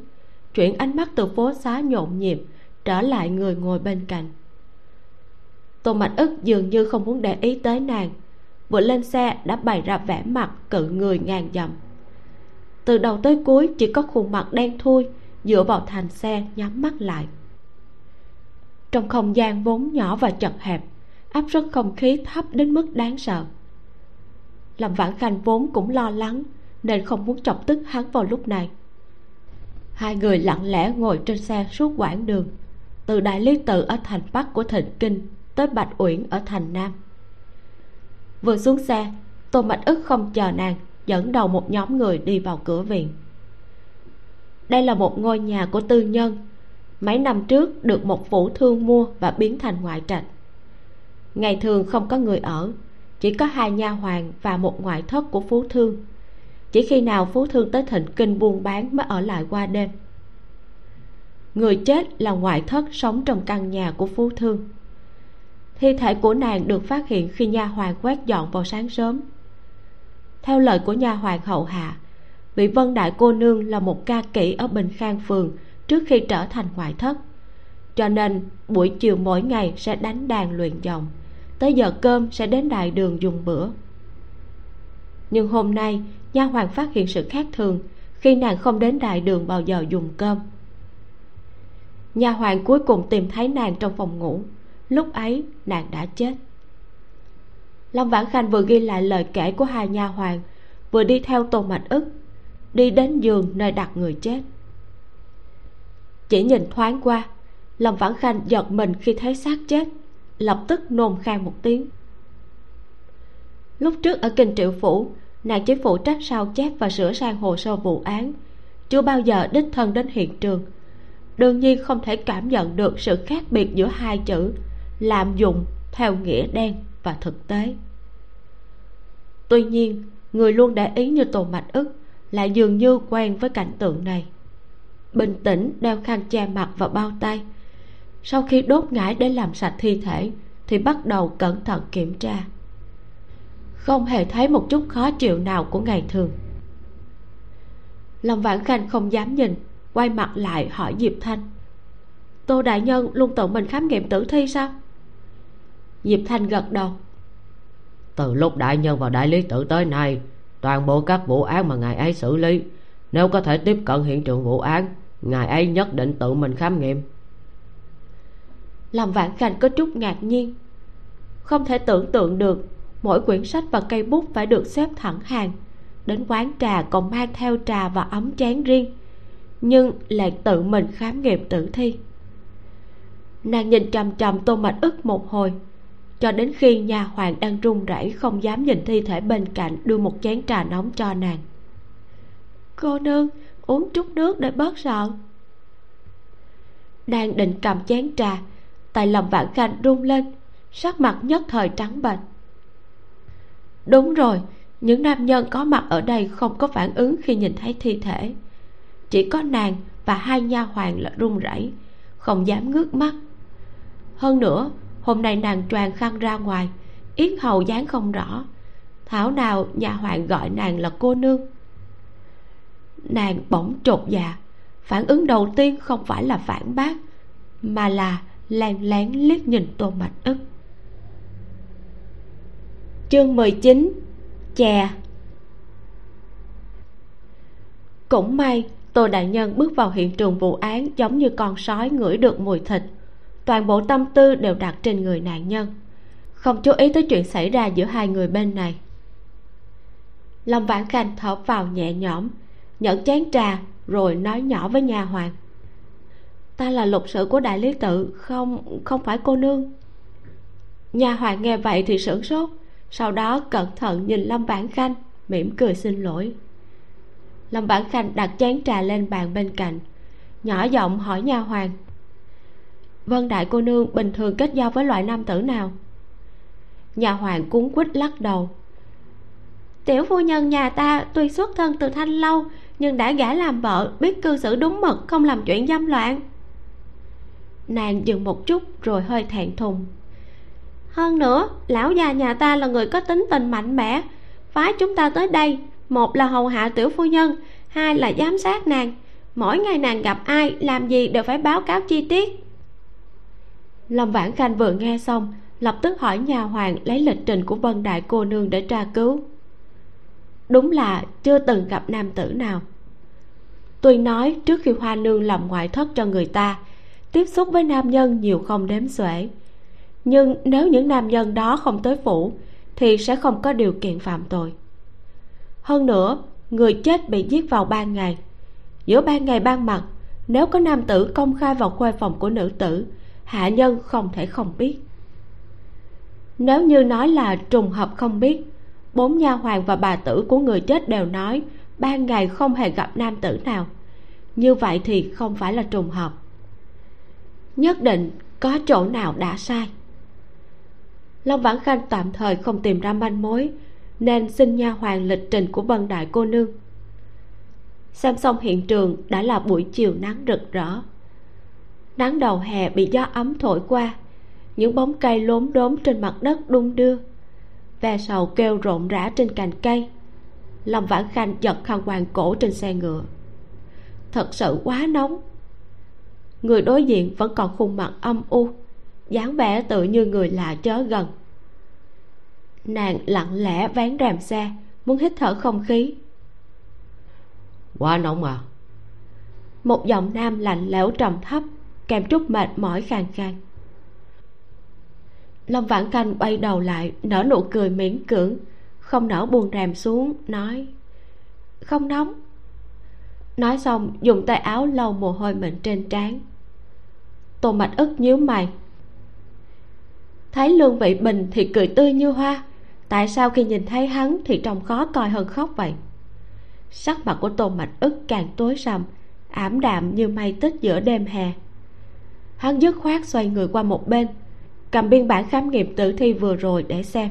chuyển ánh mắt từ phố xá nhộn nhịp trở lại người ngồi bên cạnh. Tô mạch ức dường như không muốn để ý tới nàng vừa lên xe đã bày ra vẻ mặt cự người ngàn dặm. Từ đầu tới cuối chỉ có khuôn mặt đen thui, dựa vào thành xe nhắm mắt lại. Trong không gian vốn nhỏ và chật hẹp, áp suất không khí thấp đến mức đáng sợ. Làm vãn khanh vốn cũng lo lắng, nên không muốn chọc tức hắn vào lúc này. Hai người lặng lẽ ngồi trên xe suốt quãng đường, từ đại lý tự ở thành bắc của thịnh kinh tới bạch uyển ở thành nam vừa xuống xe, tô mạch ức không chờ nàng, dẫn đầu một nhóm người đi vào cửa viện. Đây là một ngôi nhà của tư nhân. Mấy năm trước được một phủ thương mua và biến thành ngoại trạch. Ngày thường không có người ở, chỉ có hai nha hoàn và một ngoại thất của phú thương. Chỉ khi nào phú thương tới thịnh kinh buôn bán mới ở lại qua đêm. Người chết là ngoại thất sống trong căn nhà của phú thương thi thể của nàng được phát hiện khi nha hoàn quét dọn vào sáng sớm. Theo lời của nha hoàn hậu hạ, vị vân đại cô nương là một ca kỹ ở bình khang phường trước khi trở thành ngoại thất. Cho nên, buổi chiều mỗi ngày sẽ đánh đàn luyện giọng tới giờ cơm sẽ đến đại đường dùng bữa. Nhưng hôm nay, nha hoàn phát hiện sự khác thường khi nàng không đến đại đường bao giờ dùng cơm. Nha hoàn cuối cùng tìm thấy nàng trong phòng ngủ lúc ấy, nàng đã chết. Lâm vãn khanh vừa ghi lại lời kể của hai nha hoàn, vừa đi theo tô mạch ức, đi đến giường nơi đặt người chết. Chỉ nhìn thoáng qua, lâm vãn khanh giật mình khi thấy xác chết, lập tức nôn khan một tiếng. Lúc trước ở kinh triệu phủ, nàng chỉ phụ trách sao chép và sửa sang hồ sơ vụ án, chưa bao giờ đích thân đến hiện trường. Đương nhiên không thể cảm nhận được sự khác biệt giữa hai chữ lạm dụng theo nghĩa đen và thực tế. Tuy nhiên, người luôn để ý như tổ mạch ức lại dường như quen với cảnh tượng này. Bình tĩnh đeo khăn che mặt và bao tay. Sau khi đốt ngải để làm sạch thi thể, thì bắt đầu cẩn thận kiểm tra. Không hề thấy một chút khó chịu nào của ngày thường. Lòng vãn khanh không dám nhìn, quay mặt lại hỏi diệp thanh. Tô đại nhân luôn tự mình khám nghiệm tử thi sao? Diệp thanh gật đầu. Từ lúc đại nhân và đại lý tự tới nay toàn bộ các vụ án mà ngài ấy xử lý nếu có thể tiếp cận hiện trường vụ án ngài ấy nhất định tự mình khám nghiệm. Làm vạn khanh có chút ngạc nhiên. Không thể tưởng tượng được mỗi quyển sách và cây bút phải được xếp thẳng hàng đến quán trà còn mang theo trà và ấm chén riêng nhưng lại tự mình khám nghiệm tử thi. Nàng nhìn chằm chằm tô mạch ức một hồi cho đến khi nhà hoàng đang run rẩy không dám nhìn thi thể bên cạnh đưa một chén trà nóng cho nàng. Cô nương, uống chút nước để bớt sợ đang định cầm chén trà, tại lòng vạn khanh run lên, sắc mặt nhất thời trắng bệch. Đúng rồi, những nam nhân có mặt ở đây không có phản ứng khi nhìn thấy thi thể. Chỉ có nàng và hai nha hoàn là run rẩy, không dám ngước mắt. Hơn nữa hôm nay nàng tràn khăn ra ngoài, yết hầu dáng không rõ. Thảo nào nhà hoàng gọi nàng là cô nương? Nàng bỗng trột dạ phản ứng đầu tiên không phải là phản bác, mà là len lén liếc nhìn tô mạch ức. Chương 19 chè. Cũng may, tô đại nhân bước vào hiện trường vụ án giống như con sói ngửi được mùi thịt toàn bộ tâm tư đều đặt trên người nạn nhân. Không chú ý tới chuyện xảy ra giữa hai người bên này. Lâm vãn khanh thở vào nhẹ nhõm nhận chén trà, rồi nói nhỏ với nhà hoàng ta là lục sự của đại lý tự, không không phải cô nương. Nhà hoàng nghe vậy thì sửng sốt, sau đó cẩn thận nhìn lâm vãn khanh, mỉm cười xin lỗi. Lâm vãn khanh đặt chén trà lên bàn bên cạnh, nhỏ giọng hỏi nhà hoàng vân đại cô nương, bình thường kết giao với loại nam tử nào? Nhà hoàng cuốn quýt lắc đầu. Tiểu phu nhân nhà ta tuy xuất thân từ thanh lâu, nhưng đã gả làm vợ, biết cư xử đúng mực, không làm chuyện dâm loạn. Nàng dừng một chút rồi hơi thẹn thùng. Hơn nữa, lão già nhà ta là người có tính tình mạnh mẽ. Phái chúng ta tới đây, một là hầu hạ tiểu phu nhân, hai là giám sát nàng. Mỗi ngày nàng gặp ai, làm gì đều phải báo cáo chi tiết lâm vãn khanh vừa nghe xong, lập tức hỏi nhà hoàng lấy lịch trình của vân đại cô nương để tra cứu. Đúng là chưa từng gặp nam tử nào. Tuy nói trước khi hoa nương làm ngoại thất cho người ta, tiếp xúc với nam nhân nhiều không đếm xuể. Nhưng nếu những nam nhân đó không tới phủ, thì sẽ không có điều kiện phạm tội. Hơn nữa, người chết bị giết vào ban ngày. Giữa ban ngày ban mặt, nếu có nam tử công khai vào khuê phòng của nữ tử hạ nhân không thể không biết. Nếu như nói là trùng hợp không biết, bốn nha hoàn và bà tử của người chết đều nói ban ngày không hề gặp nam tử nào. Như vậy thì không phải là trùng hợp. Nhất định có chỗ nào đã sai. Long vãn khanh tạm thời không tìm ra manh mối, nên xin nha hoàn lịch trình của vân đại cô nương. Xem xong hiện trường đã là buổi chiều nắng rực rỡ nắng đầu hè bị gió ấm thổi qua. Những bóng cây lốm đốm trên mặt đất đung đưa. Ve sầu kêu rộn rã trên cành cây. Lâm vãn khanh giật khăn quàng cổ trên xe ngựa. Thật sự quá nóng. Người đối diện vẫn còn khuôn mặt âm u dáng vẻ tự như người lạ chớ gần. Nàng lặng lẽ vén rèm xe muốn hít thở không khí. Quá nóng à? Một giọng nam lạnh lẽo trầm thấp kèm chút mệt mỏi khàn khàn. Lâm vãn canh quay đầu lại, nở nụ cười miễn cưỡng, không nở buồn rèm xuống, nói, không nóng. Nói xong, dùng tay áo lau mồ hôi mịn trên trán. Tô mạch ức nhíu mày. Thấy lương vị bình thì cười tươi như hoa, tại sao khi nhìn thấy hắn thì trông khó coi hơn khóc vậy? Sắc mặt của tô mạch ức càng tối sầm, ảm đạm như mây tích giữa đêm hè hắn dứt khoát xoay người qua một bên, cầm biên bản khám nghiệm tử thi vừa rồi để xem.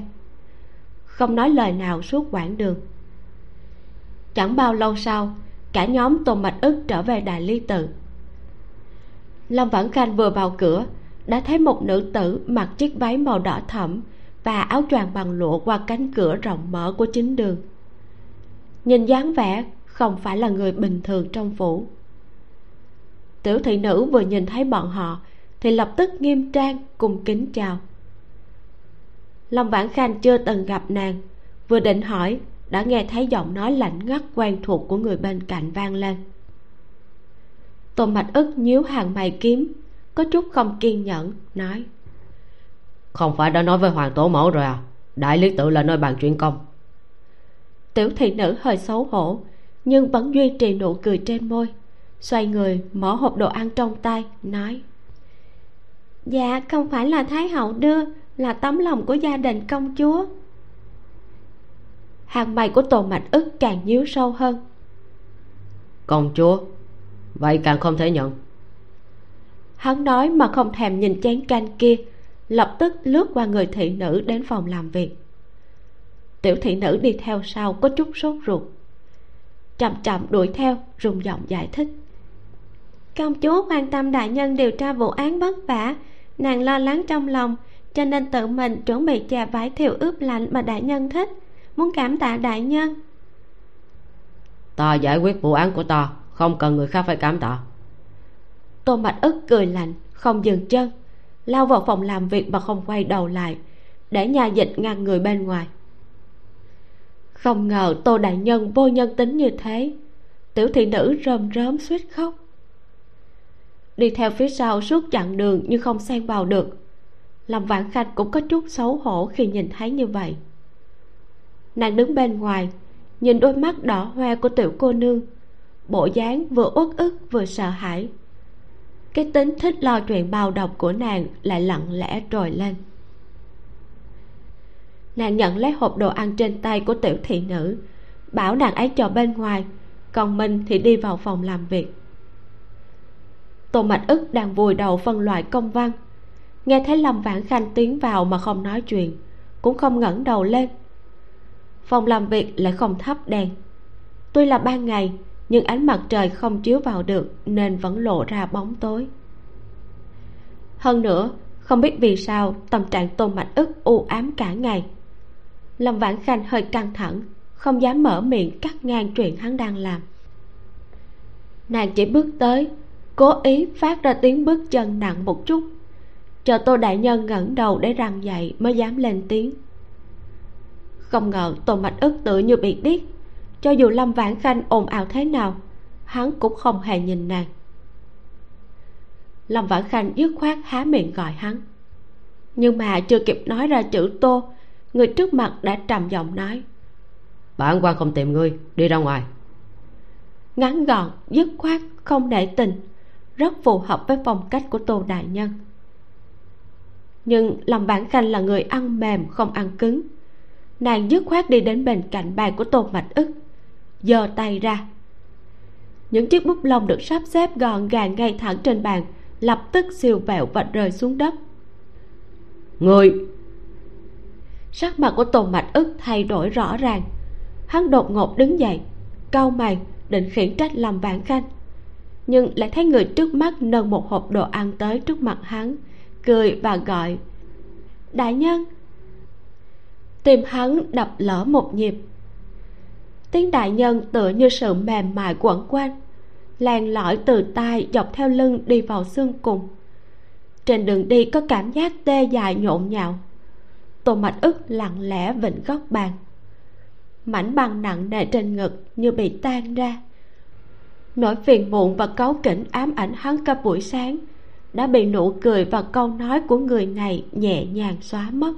Không nói lời nào suốt quãng đường. Chẳng bao lâu sau, cả nhóm tôn mạch ức trở về đài ly tự. Lâm vãn khanh vừa vào cửa, đã thấy một nữ tử mặc chiếc váy màu đỏ thẫm và áo choàng bằng lụa qua cánh cửa rộng mở của chính đường. Nhìn dáng vẻ không phải là người bình thường trong phủ tiểu thị nữ vừa nhìn thấy bọn họ thì lập tức nghiêm trang cùng kính chào. Long vãn khanh chưa từng gặp nàng vừa định hỏi đã nghe thấy giọng nói lạnh ngắt quen thuộc của người bên cạnh vang lên. Tôn mạch ức nhíu hàng mày kiếm có chút không kiên nhẫn nói. Không phải đã nói với hoàng tổ mẫu rồi à? Đại lý tự là nơi bàn chuyện công. Tiểu thị nữ hơi xấu hổ nhưng vẫn duy trì nụ cười trên môi xoay người mở hộp đồ ăn trong tay nói. Dạ không phải là thái hậu đưa là tấm lòng của gia đình công chúa. Hàng mày của tổ mạch ức càng nhíu sâu hơn. Công chúa vậy càng không thể nhận. Hắn nói mà không thèm nhìn chén canh kia lập tức lướt qua người thị nữ đến phòng làm việc. Tiểu thị nữ đi theo sau có chút sốt ruột. Chậm chậm đuổi theo rung giọng giải thích công chúa quan tâm đại nhân điều tra vụ án vất vả. Nàng lo lắng trong lòng cho nên tự mình chuẩn bị chà vải thiều ướp lạnh mà đại nhân thích. Muốn cảm tạ đại nhân. Ta giải quyết vụ án của ta không cần người khác phải cảm tạ. Tô mạch ức cười lạnh không dừng chân. Lao vào phòng làm việc mà không quay đầu lại để nhà dịch ngăn người bên ngoài. Không ngờ tô đại nhân vô nhân tính như thế. Tiểu thị nữ rơm rớm suýt khóc đi theo phía sau suốt chặng đường nhưng không xen vào được. Lâm vãn khanh cũng có chút xấu hổ khi nhìn thấy như vậy. Nàng đứng bên ngoài, nhìn đôi mắt đỏ hoe của tiểu cô nương, bộ dáng vừa uất ức vừa sợ hãi. Cái tính thích lo chuyện bao độc của nàng lại lặng lẽ trồi lên. Nàng nhận lấy hộp đồ ăn trên tay của tiểu thị nữ, bảo nàng ấy chờ bên ngoài, còn mình thì đi vào phòng làm việc tô mạch ức đang vùi đầu phân loại công văn. Nghe thấy lâm vãn khanh tiến vào mà không nói chuyện, cũng không ngẩng đầu lên. Phòng làm việc lại không thắp đèn. Tuy là ban ngày, nhưng ánh mặt trời không chiếu vào được nên vẫn lộ ra bóng tối. Hơn nữa, không biết vì sao tâm trạng tôn mạch ức u ám cả ngày. Lâm vãn khanh hơi căng thẳng, không dám mở miệng cắt ngang chuyện hắn đang làm. Nàng chỉ bước tới cố ý phát ra tiếng bước chân nặng một chút. Chờ tô đại nhân ngẩng đầu để răng dậy mới dám lên tiếng. Không ngờ tô mạch ức tự như bị điếc. Cho dù lâm vãn khanh ồn ào thế nào hắn cũng không hề nhìn nàng. Lâm vãn khanh dứt khoát há miệng gọi hắn. Nhưng mà chưa kịp nói ra chữ tô người trước mặt đã trầm giọng nói. Bản quan không tìm ngươi đi ra ngoài. Ngắn gọn dứt khoát không nể tình rất phù hợp với phong cách của tô đại nhân. Nhưng lòng bản khanh là người ăn mềm không ăn cứng. Nàng dứt khoát đi đến bên cạnh bàn của tô mạch ức giơ tay ra. Những chiếc bút lông được sắp xếp gọn gàng ngay thẳng trên bàn lập tức siêu vẹo và rơi xuống đất. Người! Sắc mặt của tôn mạch ức thay đổi rõ ràng. Hắn đột ngột đứng dậy cau mày định khiển trách lâm vãn khanh nhưng lại thấy người trước mắt nâng một hộp đồ ăn tới trước mặt hắn, cười và gọi, đại nhân. Tim hắn đập lỡ một nhịp. Tiếng đại nhân tựa như sự mềm mại quẩn quanh, len lỏi từ tai dọc theo lưng đi vào xương cùng. Trên đường đi có cảm giác tê dài nhộn nhạo. Tô mạch ức lặng lẽ vịnh góc bàn. Mảnh băng nặng nề trên ngực như bị tan ra nỗi phiền muộn và cáu kỉnh ám ảnh hắn cả buổi sáng, đã bị nụ cười và câu nói của người này nhẹ nhàng xóa mất.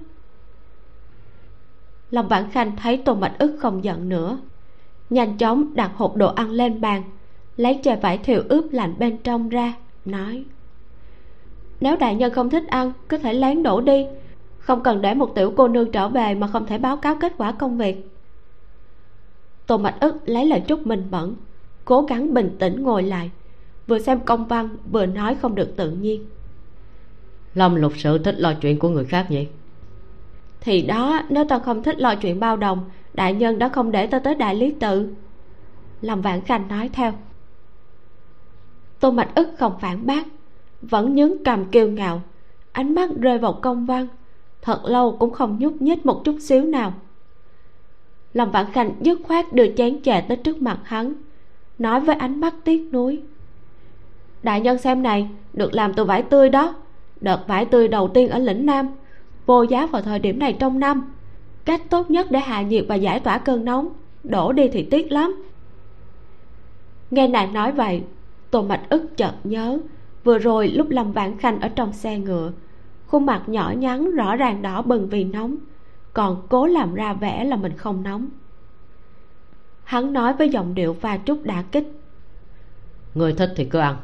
Lòng vãn khanh thấy tô mạch ức không giận nữa, nhanh chóng đặt hộp đồ ăn lên bàn, lấy chè vải thiều ướp lạnh bên trong ra, nói, nếu đại nhân không thích ăn có thể lén đổ đi, không cần để một tiểu cô nương trở về mà không thể báo cáo kết quả công việc. Tô mạch ức lấy lời chúc mình bẩn cố gắng bình tĩnh ngồi lại vừa xem công văn vừa nói không được tự nhiên. Lâm lục sự thích lo chuyện của người khác nhỉ? Thì đó nếu ta không thích lo chuyện bao đồng đại nhân đã không để ta tới đại lý tự. Lâm vãn khanh nói theo. Tô mạch ức không phản bác vẫn nhướng cầm kiêu ngạo ánh mắt rơi vào công văn thật lâu cũng không nhúc nhích một chút xíu nào. Lâm vãn khanh dứt khoát đưa chén trà tới trước mặt hắn nói với ánh mắt tiếc nuối. Đại nhân xem này, được làm từ vải tươi đó, đợt vải tươi đầu tiên ở lĩnh nam, vô giá vào thời điểm này trong năm. Cách tốt nhất để hạ nhiệt và giải tỏa cơn nóng, đổ đi thì tiếc lắm. Nghe nàng nói vậy, tô mạch ức chợt nhớ, vừa rồi lúc lâm vãn khanh ở trong xe ngựa, khuôn mặt nhỏ nhắn, rõ ràng đỏ bừng vì nóng, còn cố làm ra vẻ là mình không nóng hắn nói với giọng điệu pha chút đả kích. Người thích thì cứ ăn.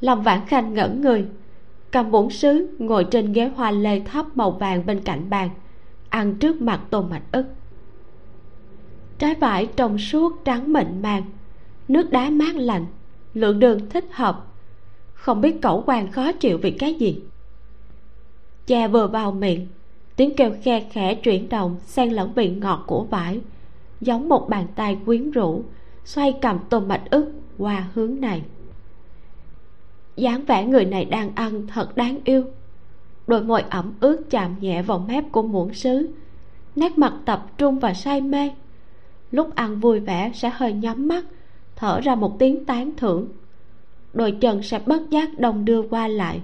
Lâm vãn khanh ngẩn người. Cầm muỗng sứ ngồi trên ghế hoa lê thấp màu vàng bên cạnh bàn ăn trước mặt tô mạch ức. Trái vải trong suốt trắng mịn màng nước đá mát lạnh lượng đường thích hợp. Không biết cẩu quan khó chịu vì cái gì. Cha vừa vào miệng tiếng kêu khe khẽ chuyển động xen lẫn vị ngọt của vải giống một bàn tay quyến rũ, xoay cầm tôm mạch ức qua hướng này. Dáng vẻ người này đang ăn thật đáng yêu. Đôi môi ẩm ướt chạm nhẹ vào mép của muỗng sứ. Nét mặt tập trung và say mê. Lúc ăn vui vẻ sẽ hơi nhắm mắt, thở ra một tiếng tán thưởng. Đôi chân sẽ bất giác đồng đưa qua lại.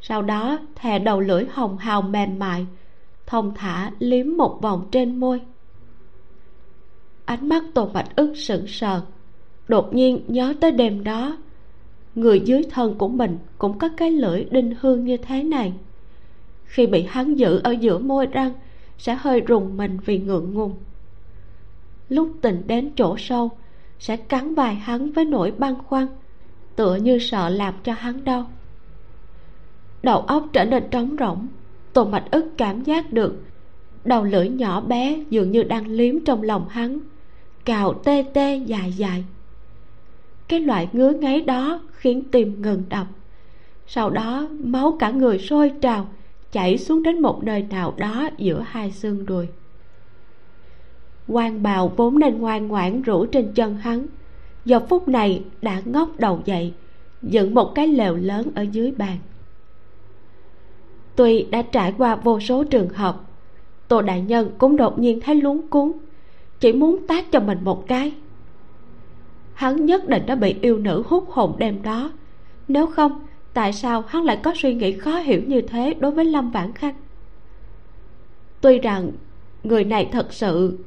Sau đó, thè đầu lưỡi hồng hào mềm mại, thông thả liếm một vòng trên môi ánh mắt tô bạch ức sững sờ. Đột nhiên nhớ tới đêm đó, người dưới thân của mình cũng có cái lưỡi đinh hương như thế này. Khi bị hắn giữ ở giữa môi răng, sẽ hơi rùng mình vì ngượng ngùng. Lúc tình đến chỗ sâu, sẽ cắn vài hắn với nỗi băn khoăn, tựa như sợ làm cho hắn đau. Đầu óc trở nên trống rỗng, tô mạch ức cảm giác được đầu lưỡi nhỏ bé dường như đang liếm trong lòng hắn cào tê tê dài dài. Cái loại ngứa ngáy đó khiến tim ngừng đập. Sau đó, máu cả người sôi trào, chảy xuống đến một nơi nào đó giữa hai xương đùi. Quan bào vốn nên ngoan ngoãn rủ trên chân hắn. Giờ phút này đã ngóc đầu dậy, dựng một cái lều lớn ở dưới bàn. Tuy đã trải qua vô số trường hợp, tô đại nhân cũng đột nhiên thấy luống cuống chỉ muốn tát cho mình một cái. Hắn nhất định đã bị yêu nữ hút hồn đêm đó. Nếu không, tại sao hắn lại có suy nghĩ khó hiểu như thế đối với lâm vãn khanh? Tuy rằng người này thật sự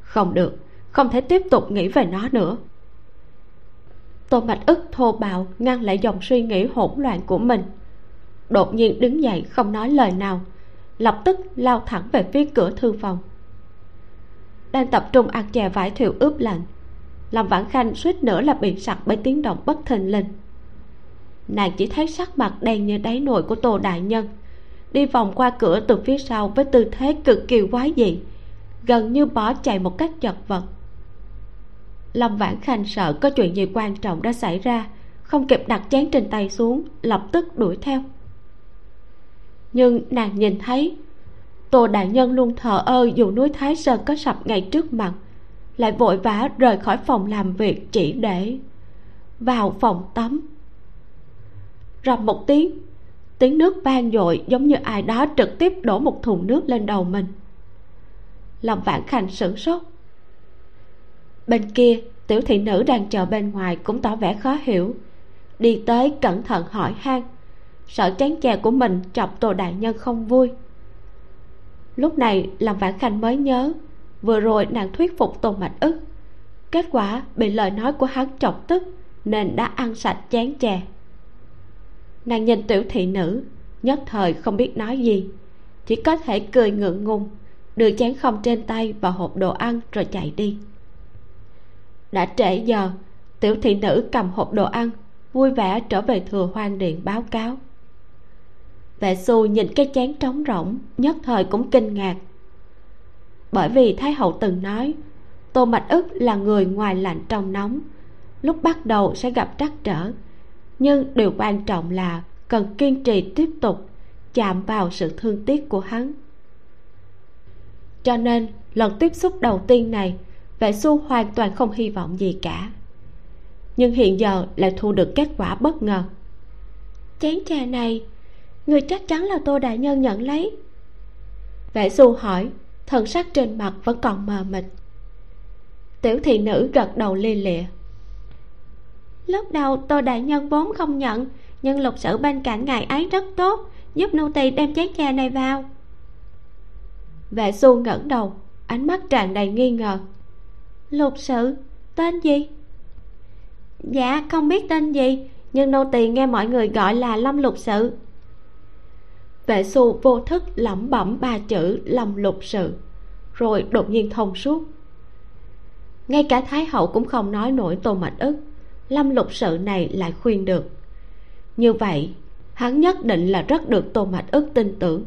không được, không thể tiếp tục nghĩ về nó nữa. Tô mạch ức thô bạo, ngăn lại dòng suy nghĩ hỗn loạn của mình. Đột nhiên đứng dậy, không nói lời nào, lập tức lao thẳng về phía cửa thư phòng đang tập trung ăn chè vải thiều ướp lạnh. Làm vãn khanh suýt nữa là bị sặc bởi tiếng động bất thình lình. Nàng chỉ thấy sắc mặt đen như đáy nồi của tô đại nhân, đi vòng qua cửa từ phía sau với tư thế cực kỳ quái dị, gần như bỏ chạy một cách chật vật. Lâm vãn khanh sợ có chuyện gì quan trọng đã xảy ra, không kịp đặt chén trên tay xuống, lập tức đuổi theo. Nhưng nàng nhìn thấy tô đại nhân luôn thờ ơ dù núi thái sơn có sập ngay trước mặt, lại vội vã rời khỏi phòng làm việc chỉ để vào phòng tắm. Rầm một tiếng tiếng nước vang dội giống như ai đó trực tiếp đổ một thùng nước lên đầu mình. Lòng vãn khanh sửng sốt. Bên kia, tiểu thị nữ đang chờ bên ngoài cũng tỏ vẻ khó hiểu, đi tới cẩn thận hỏi han. Sợ chán chè của mình chọc tô đại nhân không vui lúc này làm vãn khanh mới nhớ, vừa rồi nàng thuyết phục tôn mạch ức. Kết quả bị lời nói của hắn chọc tức, nên đã ăn sạch chén chè. Nàng nhìn tiểu thị nữ, nhất thời không biết nói gì, chỉ có thể cười ngượng ngùng, đưa chén không trên tay vào hộp đồ ăn rồi chạy đi. Đã trễ giờ, tiểu thị nữ cầm hộp đồ ăn, vui vẻ trở về thừa hoang điện báo cáo vệ xu nhìn cái chén trống rỗng, nhất thời cũng kinh ngạc. Bởi vì thái hậu từng nói, tô mạch ức là người ngoài lạnh trong nóng, lúc bắt đầu sẽ gặp trắc trở, nhưng điều quan trọng là cần kiên trì tiếp tục chạm vào sự thương tiếc của hắn. Cho nên, lần tiếp xúc đầu tiên này, vệ xu hoàn toàn không hy vọng gì cả. Nhưng hiện giờ lại thu được kết quả bất ngờ. Chén trà này người chắc chắn là tô đại nhân nhận lấy. Vệ xu hỏi, thần sắc trên mặt vẫn còn mờ mịt. Tiểu thị nữ gật đầu lia lịa. Lúc đầu tô đại nhân vốn không nhận, nhưng lục sử bên cạnh ngài ấy rất tốt, giúp nô tỳ đem chén trà này vào. Vệ xu ngẩng đầu, ánh mắt tràn đầy nghi ngờ. Lục sự tên gì? Dạ không biết tên gì, nhưng nô tỳ nghe mọi người gọi là lâm lục sự vệ xu vô thức lẩm bẩm ba chữ lâm lục sự, rồi đột nhiên thông suốt. Ngay cả thái hậu cũng không nói nổi tô mạch ức, lâm lục sự này lại khuyên được. Như vậy, hắn nhất định là rất được tô mạch ức tin tưởng.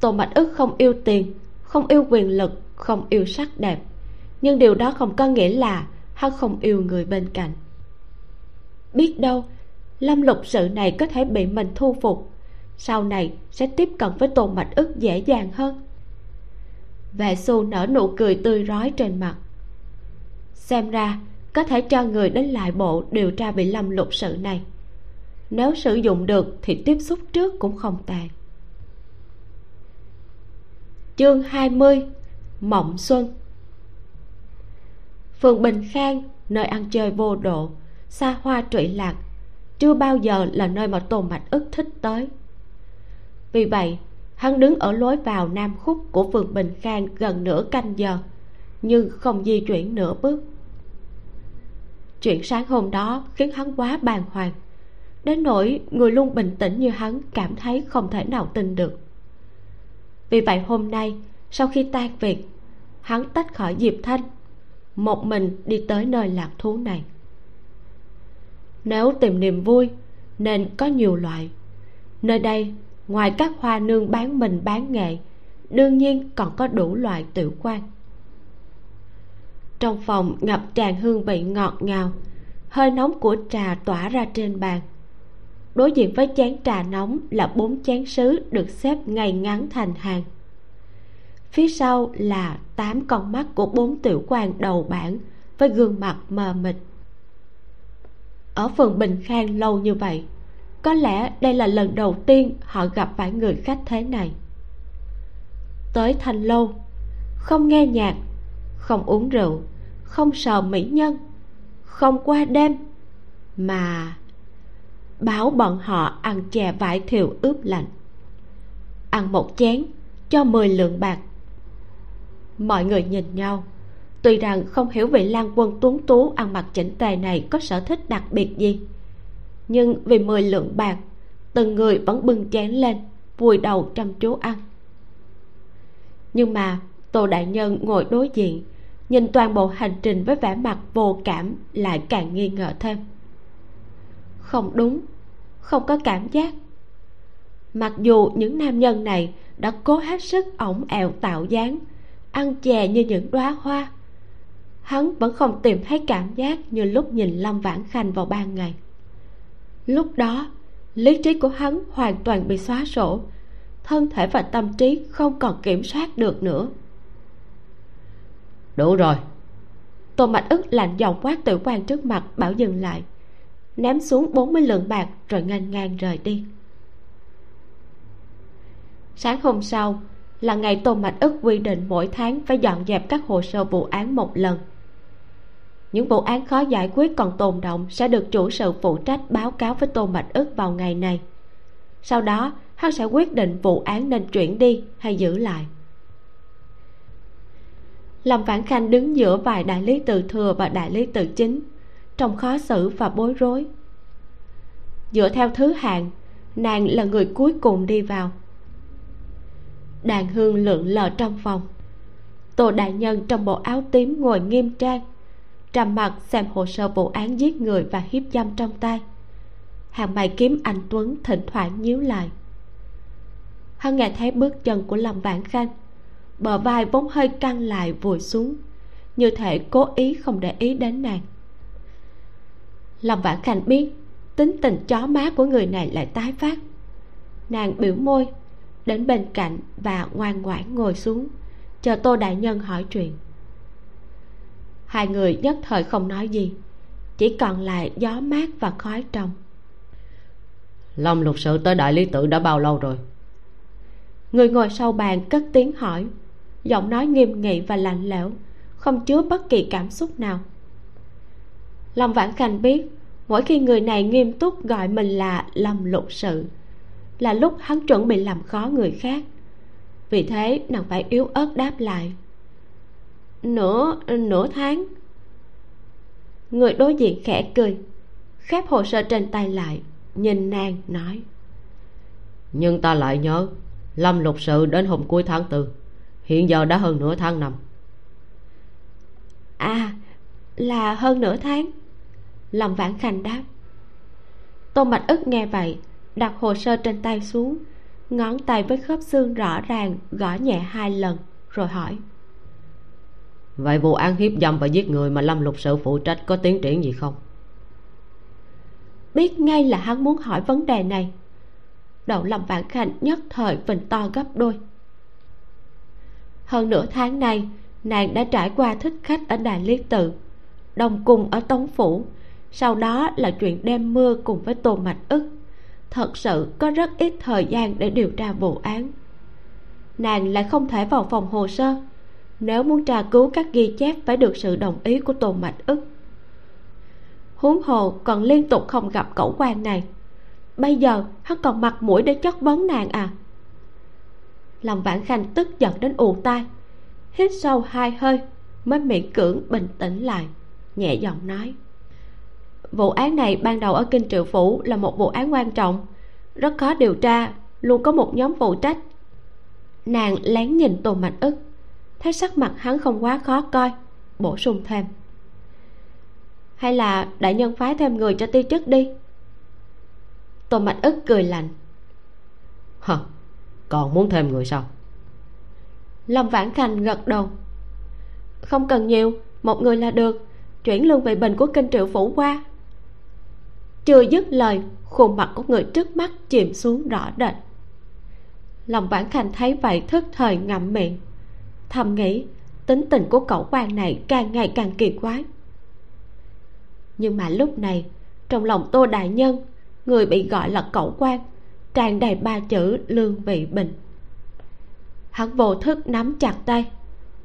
Tô mạch ức không yêu tiền, không yêu quyền lực, không yêu sắc đẹp, nhưng điều đó không có nghĩa là hắn không yêu người bên cạnh. Biết đâu, lâm lục sự này có thể bị mình thu phục sau này sẽ tiếp cận với tôn mạch ức dễ dàng hơn. Vệ xu nở nụ cười tươi rói trên mặt. Xem ra, có thể cho người đến lại bộ điều tra bị lâm lục sự này. Nếu sử dụng được thì tiếp xúc trước cũng không tệ. chương 20 Mộng Xuân. Phường Bình Khang, Nơi ăn chơi vô độ, Xa hoa trụy lạc, Chưa bao giờ là nơi mà Tôn Mạch ức thích tới. Vì vậy, Hắn đứng ở lối vào nam khúc của phường Bình Khang gần nửa canh giờ, nhưng không di chuyển nửa bước. Chuyện sáng hôm đó khiến hắn quá bàng hoàng. Đến nỗi người luôn bình tĩnh như hắn cảm thấy không thể nào tin được. Vì vậy hôm nay, sau khi tan việc, hắn tách khỏi diệp thanh, một mình đi tới nơi lạc thú này. Nếu tìm niềm vui, nên có nhiều loại. Nơi đây ngoài các hoa nương bán mình bán nghệ đương nhiên còn có đủ loại tiểu quan. Trong phòng, ngập tràn hương vị ngọt ngào, hơi nóng của trà tỏa ra trên bàn. Đối diện với chén trà nóng là bốn chén sứ được xếp ngay ngắn thành hàng. Phía sau là tám con mắt của bốn tiểu quan đầu bảng với gương mặt mờ mịt. Ở phường bình khang lâu như vậy có lẽ đây là lần đầu tiên họ gặp phải người khách thế này. Tới thanh lâu, không nghe nhạc, không uống rượu, không sờ mỹ nhân, không qua đêm, mà bảo bọn họ ăn chè vải thiều ướp lạnh, ăn một chén cho mười lượng bạc. Mọi người nhìn nhau, tuy rằng không hiểu vị lan quân tuấn tú ăn mặc chỉnh tề này có sở thích đặc biệt gì nhưng vì mười lượng bạc, từng người vẫn bưng chén lên, vùi đầu chăm chú ăn. Nhưng mà, tô đại nhân ngồi đối diện, nhìn toàn bộ hành trình với vẻ mặt vô cảm lại càng nghi ngờ thêm. Không đúng, không có cảm giác. Mặc dù những nam nhân này đã cố hết sức ổng ẹo tạo dáng, ăn chè như những đóa hoa, hắn vẫn không tìm thấy cảm giác như lúc nhìn lâm vãn khanh vào ban ngày lúc đó lý trí của hắn hoàn toàn bị xóa sổ. Thân thể và tâm trí không còn kiểm soát được nữa. Đủ rồi. Tô mạch ức lạnh giọng quát tử quan trước mặt bảo dừng lại. Ném xuống 40 lượng bạc rồi ngang ngang rời đi. Sáng hôm sau là ngày tô mạch ức quy định mỗi tháng phải dọn dẹp các hồ sơ vụ án một lần những vụ án khó giải quyết còn tồn động sẽ được chủ sự phụ trách báo cáo với tô mạch ức vào ngày này. Sau đó, hắn sẽ quyết định vụ án nên chuyển đi hay giữ lại. Lâm vãn khanh đứng giữa vài đại lý tự thừa và đại lý tự chính, trong khó xử và bối rối. Dựa theo thứ hạng, nàng là người cuối cùng đi vào. Đàn hương lượn lờ trong phòng. Tô đại nhân trong bộ áo tím ngồi nghiêm trang trầm mặt xem hồ sơ vụ án giết người và hiếp dâm trong tay. Hàng mày kiếm anh tuấn thỉnh thoảng nhíu lại. Hắn nghe thấy bước chân của lâm vãn khanh, bờ vai vốn hơi căng lại vùi xuống, như thể cố ý không để ý đến nàng. Lâm vãn khanh biết tính tình chó má của người này lại tái phát. Nàng biểu môi, đến bên cạnh và ngoan ngoãn ngồi xuống, chờ tô đại nhân hỏi chuyện hai người nhất thời không nói gì chỉ còn lại gió mát và khói trong. Lâm lục sự tới đại lý tự đã bao lâu rồi? Người ngồi sau bàn cất tiếng hỏi giọng nói nghiêm nghị và lạnh lẽo không chứa bất kỳ cảm xúc nào. Lâm vãn khanh biết mỗi khi người này nghiêm túc gọi mình là lâm lục sự là lúc hắn chuẩn bị làm khó người khác. Vì thế nàng phải yếu ớt đáp lại nửa nửa tháng. Người đối diện khẽ cười khép hồ sơ trên tay lại nhìn nàng nói. Nhưng ta lại nhớ lâm lục sự đến hôm cuối tháng tư hiện giờ đã hơn nửa tháng năm. À là hơn nửa tháng. Lâm vãn khanh đáp. Tôn mạch ức nghe vậy đặt hồ sơ trên tay xuống ngón tay với khớp xương rõ ràng gõ nhẹ hai lần rồi hỏi vậy vụ án hiếp dâm và giết người mà lâm lục sự phụ trách có tiến triển gì không? Biết ngay là hắn muốn hỏi vấn đề này. Đầu lâm vạn khanh nhất thời phình to gấp đôi. Hơn nửa tháng nay, nàng đã trải qua thích khách ở đài lý tự, đồng cùng ở tống phủ. Sau đó là chuyện đêm mưa cùng với tô mạch ức. Thật sự có rất ít thời gian để điều tra vụ án. Nàng lại không thể vào phòng hồ sơ nếu muốn tra cứu các ghi chép phải được sự đồng ý của tôn mạch ức. Huống hồ còn liên tục không gặp cẩu quan này. Bây giờ, hắn còn mặt mũi để chất vấn nàng à? Lòng vãn khanh tức giận đến ù tai. Hít sâu hai hơi, mới miễn cưỡng bình tĩnh lại, nhẹ giọng nói. Vụ án này ban đầu ở kinh triệu phủ là một vụ án quan trọng. Rất khó điều tra, luôn có một nhóm phụ trách. Nàng lén nhìn tô mạch ức thấy sắc mặt hắn không quá khó coi bổ sung thêm. Hay là đại nhân phái thêm người cho ti chức đi. Tô mạnh ức cười lạnh. Hờ còn muốn thêm người sao? Lâm vãn khanh gật đầu. Không cần nhiều một người là được. Chuyển lương vị bình của kinh triệu phủ qua. Chưa dứt lời khuôn mặt của người trước mắt chìm xuống rõ rệt. Lòng vãn khanh thấy vậy thức thời ngậm miệng thầm nghĩ, tính tình của cậu quan này càng ngày càng kỳ quái. Nhưng mà lúc này, trong lòng tô đại nhân, người bị gọi là cậu quan, tràn đầy ba chữ lương vị bình. Hắn vô thức nắm chặt tay,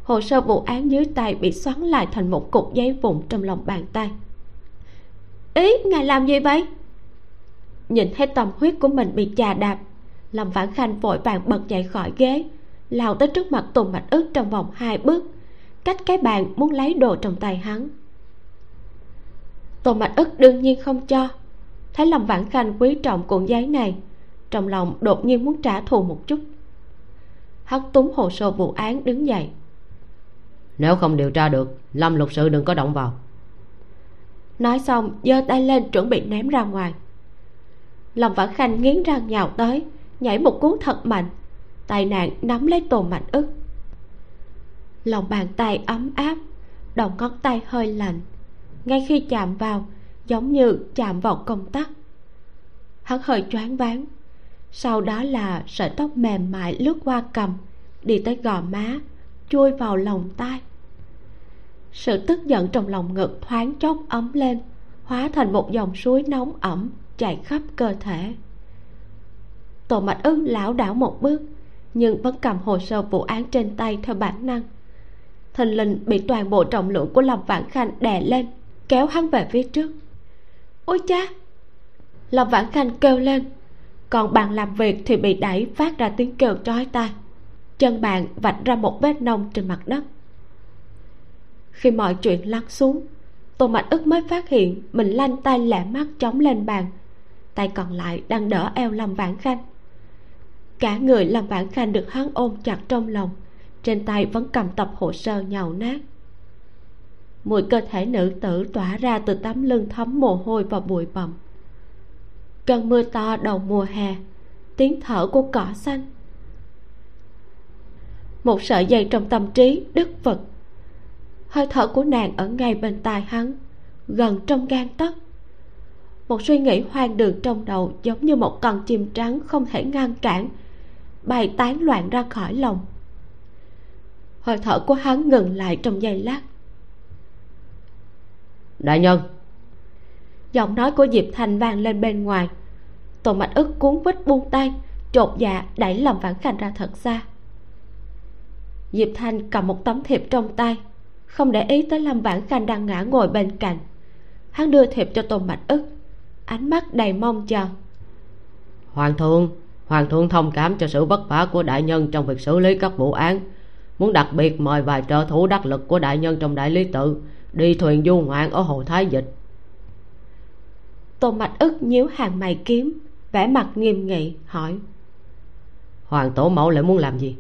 hồ sơ vụ án dưới tay bị xoắn lại thành một cục giấy vụn trong lòng bàn tay. Ý, ngài làm gì vậy? Nhìn thấy tâm huyết của mình bị chà đạp, lâm vãn khanh vội vàng bật dậy khỏi ghế lao tới trước mặt tùng mạch ức trong vòng hai bước cách cái bàn muốn lấy đồ trong tay hắn. Tùng mạch ức đương nhiên không cho thấy lâm vãn khanh quý trọng cuộn giấy này trong lòng đột nhiên muốn trả thù một chút. Hắn túng hồ sơ vụ án đứng dậy. Nếu không điều tra được lâm luật sự đừng có động vào. Nói xong giơ tay lên chuẩn bị ném ra ngoài. Lâm vãn khanh nghiến răng nhào tới nhảy một cú thật mạnh tay nàng nắm lấy tô mạnh ức. Lòng bàn tay ấm áp đầu ngón tay hơi lạnh. Ngay khi chạm vào, giống như chạm vào công tắc. Hắn hơi choáng váng. Sau đó là sợi tóc mềm mại lướt qua cầm, đi tới gò má, chui vào lòng tay sự tức giận trong lòng ngực thoáng chốc ấm lên, hóa thành một dòng suối nóng ẩm chạy khắp cơ thể. Tổ mạch ưng lão đảo một bước nhưng vẫn cầm hồ sơ vụ án trên tay theo bản năng. Thình lình bị toàn bộ trọng lượng của lâm vãn khanh đè lên, kéo hắn về phía trước. Ôi cha! Lâm vãn khanh kêu lên, còn bàn làm việc thì bị đẩy phát ra tiếng kêu trói tai. Chân bàn vạch ra một vết nông trên mặt đất. Khi mọi chuyện lăn xuống, tô mạch ức mới phát hiện mình lanh tay lẹ mắt chống lên bàn, tay còn lại đang đỡ eo lâm vãn khanh cả người làm bản khanh được hắn ôm chặt trong lòng, trên tay vẫn cầm tập hồ sơ nhàu nát. Mùi cơ thể nữ tử tỏa ra từ tấm lưng thấm mồ hôi và bụi bặm. Cơn mưa to đầu mùa hè, tiếng thở của cỏ xanh. Một sợi dây trong tâm trí đứt vật hơi thở của nàng ở ngay bên tai hắn, gần trong gan tấc. Một suy nghĩ hoang đường trong đầu giống như một con chim trắng không thể ngăn cản bay tán loạn ra khỏi lòng. Hơi thở của hắn ngừng lại trong giây lát. Đại nhân! Giọng nói của diệp thành vang lên bên ngoài. Tổ mạch ức cuốn quýt buông tay trột dạ đẩy lòng vãn khanh ra thật xa. Diệp thanh cầm một tấm thiệp trong tay không để ý tới lâm vãn khanh đang ngã ngồi bên cạnh. Hắn đưa thiệp cho tôn bạch ức ánh mắt đầy mong chờ. Hoàng thượng hoàng thượng thông cảm cho sự vất vả của đại nhân trong việc xử lý các vụ án. Muốn đặc biệt mời vài trợ thủ đắc lực của đại nhân trong đại lý tự đi thuyền du ngoạn ở hồ thái dịch. Tôn mạch ức nhíu hàng mày kiếm vẻ mặt nghiêm nghị hỏi. Hoàng tổ mẫu lại muốn làm gì?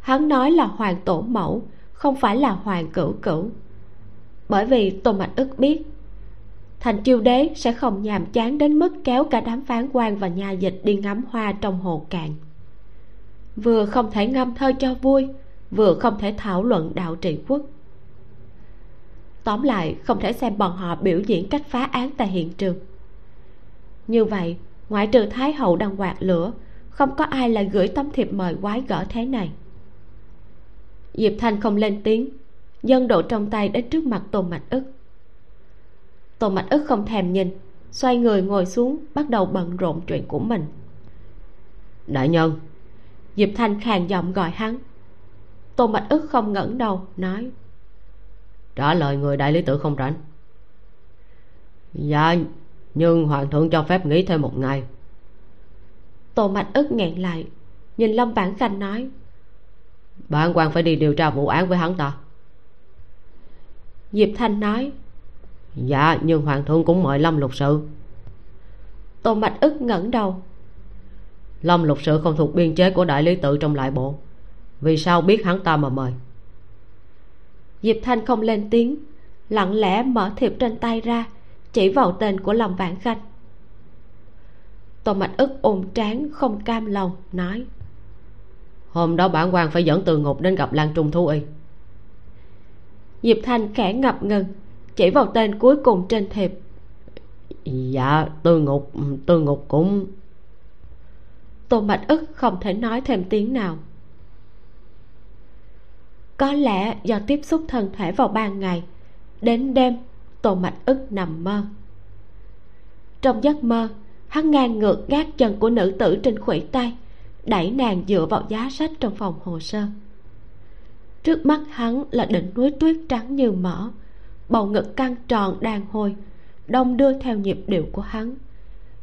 Hắn nói là hoàng tổ mẫu không phải là hoàng cửu cửu. Bởi vì tôn mạch ức biết thành chiêu đế sẽ không nhàm chán đến mức kéo cả đám phán quan và nhà dịch đi ngắm hoa trong hồ cạn. Vừa không thể ngâm thơ cho vui, vừa không thể thảo luận đạo trị quốc. Tóm lại, không thể xem bọn họ biểu diễn cách phá án tại hiện trường. Như vậy, ngoại trừ thái hậu đang quạt lửa, không có ai lại gửi tấm thiệp mời quái gở thế này. Diệp thanh không lên tiếng dân độ trong tay đến trước mặt tôn mạch ức tôn mạch ức không thèm nhìn xoay người ngồi xuống bắt đầu bận rộn chuyện của mình. Đại nhân. Diệp thanh khàn giọng gọi hắn. Tôn mạch ức không ngẩng đầu nói. Trả lời người đại lý tự không rảnh. Dạ nhưng hoàng thượng cho phép nghỉ thêm một ngày. Tô mạch ức nghẹn lại nhìn lâm vãn khanh nói. Bản quan phải đi điều tra vụ án với hắn ta. Diệp thanh nói dạ nhưng hoàng thượng cũng mời lâm lục sự. Tô mạch ức ngẩng đầu. Lâm lục sự không thuộc biên chế của đại lý tự trong lại bộ. Vì sao biết hắn ta mà mời? Diệp thanh không lên tiếng lặng lẽ mở thiệp trên tay ra chỉ vào tên của lâm vãn khanh. Tô mạch ức ôm trán không cam lòng nói hôm đó bản quan phải dẫn từ ngục đến gặp lan trung thú y. Diệp thanh khẽ ngập ngừng chỉ vào tên cuối cùng trên thiệp dạ tư ngục tư ngục cũng. Tô mạch ức không thể nói thêm tiếng nào. Có lẽ do tiếp xúc thân thể vào ban ngày đến đêm tô mạch ức nằm mơ. Trong giấc mơ hắn ngang ngược gác chân của nữ tử trên khuỷu tay đẩy nàng dựa vào giá sách trong phòng hồ sơ. Trước mắt hắn là đỉnh núi tuyết trắng như mỡ bầu ngực căng tròn đàn hồi, đông đưa theo nhịp điệu của hắn.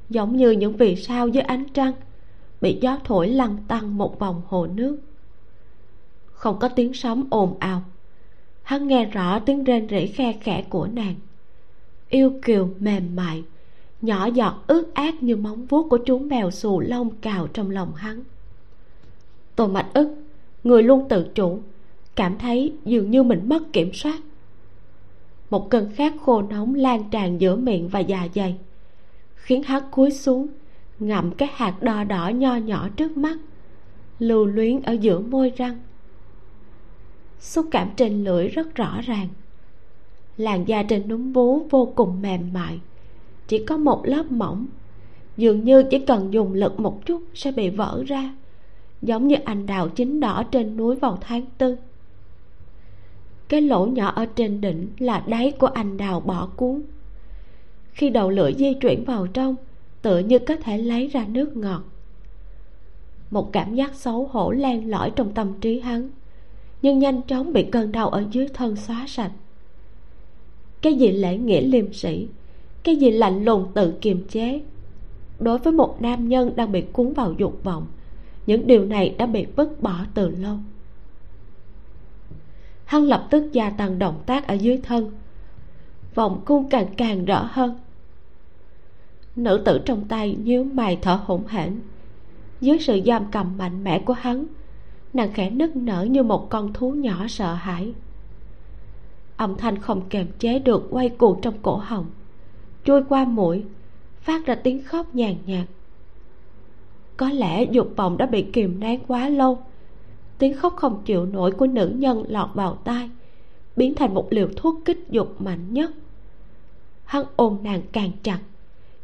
Giống như những vì sao dưới ánh trăng, bị gió thổi lăn tăng một vòng hồ nước. Không có tiếng sóng ồn ào, hắn nghe rõ tiếng rên rỉ khe khẽ của nàng. Yêu kiều, mềm mại, nhỏ giọt ướt át như móng vuốt của chú mèo xù lông cào trong lòng hắn. Tô mạch ức, người luôn tự chủ, cảm thấy dường như mình mất kiểm soát một cơn khát khô nóng lan tràn giữa miệng và dạ dày, khiến hắn cúi xuống, ngậm cái hạt đỏ đỏ nho nhỏ trước mắt, lưu luyến ở giữa môi răng. Xúc cảm trên lưỡi rất rõ ràng. Làn da trên núm vú vô cùng mềm mại, chỉ có một lớp mỏng, dường như chỉ cần dùng lực một chút sẽ bị vỡ ra, giống như anh đào chín đỏ trên núi vào tháng tư cái lỗ nhỏ ở trên đỉnh là đáy của anh đào bỏ cuốn. Khi đầu lưỡi di chuyển vào trong, tựa như có thể lấy ra nước ngọt. Một cảm giác xấu hổ len lỏi trong tâm trí hắn, nhưng nhanh chóng bị cơn đau ở dưới thân xóa sạch. Cái gì lễ nghĩa liêm sĩ cái gì lạnh lùng tự kiềm chế. Đối với một nam nhân đang bị cuốn vào dục vọng, những điều này đã bị vứt bỏ từ lâu hắn lập tức gia tăng động tác ở dưới thân. Vòng cung càng càng rõ hơn. Nữ tử trong tay nhíu mày thở hổn hển. Dưới sự giam cầm mạnh mẽ của hắn, nàng khẽ nức nở như một con thú nhỏ sợ hãi. Âm thanh không kềm chế được quay cuồng trong cổ họng, trôi qua mũi, phát ra tiếng khóc nhàn nhạt. Có lẽ dục vọng đã bị kìm nén quá lâu tiếng khóc không chịu nổi của nữ nhân lọt vào tai, biến thành một liều thuốc kích dục mạnh nhất. Hắn ôm nàng càng chặt,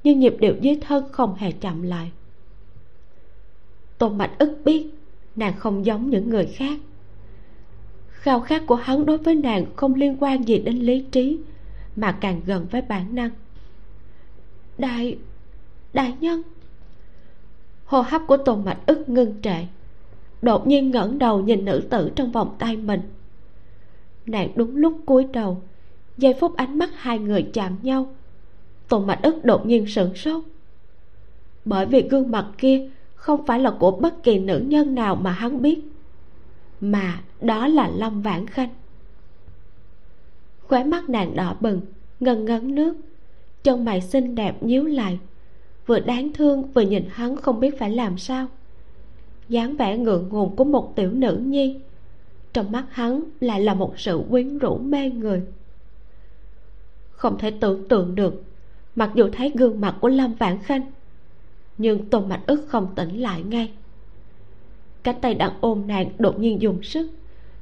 nhưng nhịp điệu dưới thân không hề chậm lại. Tôn mạch ức biết, nàng không giống những người khác. Khao khát của hắn đối với nàng không liên quan gì đến lý trí, mà càng gần với bản năng. Đại đại nhân. Hô hấp của tôn mạch ức ngưng trệ đột nhiên ngẩng đầu nhìn nữ tử trong vòng tay mình. Nàng đúng lúc cúi đầu, giây phút ánh mắt hai người chạm nhau. Tôn mạch ức đột nhiên sửng sốt. Bởi vì gương mặt kia không phải là của bất kỳ nữ nhân nào mà hắn biết, mà đó là lâm vãn khanh. Khóe mắt nàng đỏ bừng ngần ngấn nước, chân mày xinh đẹp nhíu lại, vừa đáng thương vừa nhìn hắn không biết phải làm sao dáng vẻ ngượng ngùng của một tiểu nữ nhi. Trong mắt hắn lại là một sự quyến rũ mê người. Không thể tưởng tượng được, mặc dù thấy gương mặt của lâm vãn khanh, nhưng tôn mạch ức không tỉnh lại ngay. Cánh tay đang ôm nàng đột nhiên dùng sức,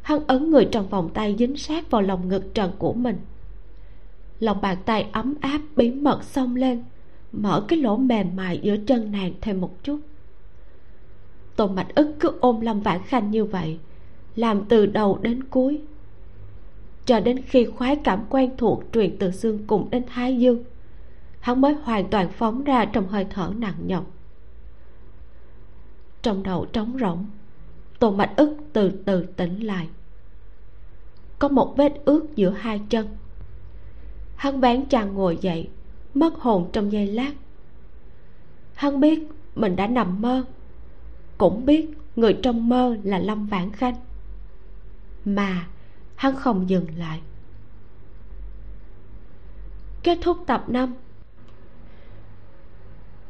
hắn ấn người trong vòng tay dính sát vào lòng ngực trần của mình. Lòng bàn tay ấm áp bí mật xông lên, mở cái lỗ mềm mại giữa chân nàng thêm một chút tôn mạch ức cứ ôm lâm vãn khanh như vậy, làm từ đầu đến cuối, cho đến khi khoái cảm quen thuộc truyền từ xương cùng đến thái dương, hắn mới hoàn toàn phóng ra trong hơi thở nặng nhọc. Trong đầu trống rỗng, tôn mạch ức từ từ tỉnh lại. Có một vết ướt giữa hai chân. Hắn bán chàng ngồi dậy, mất hồn trong giây lát. Hắn biết mình đã nằm mơ cũng biết người trong mơ là lâm vãn khanh. Mà hắn không dừng lại. Kết thúc tập 5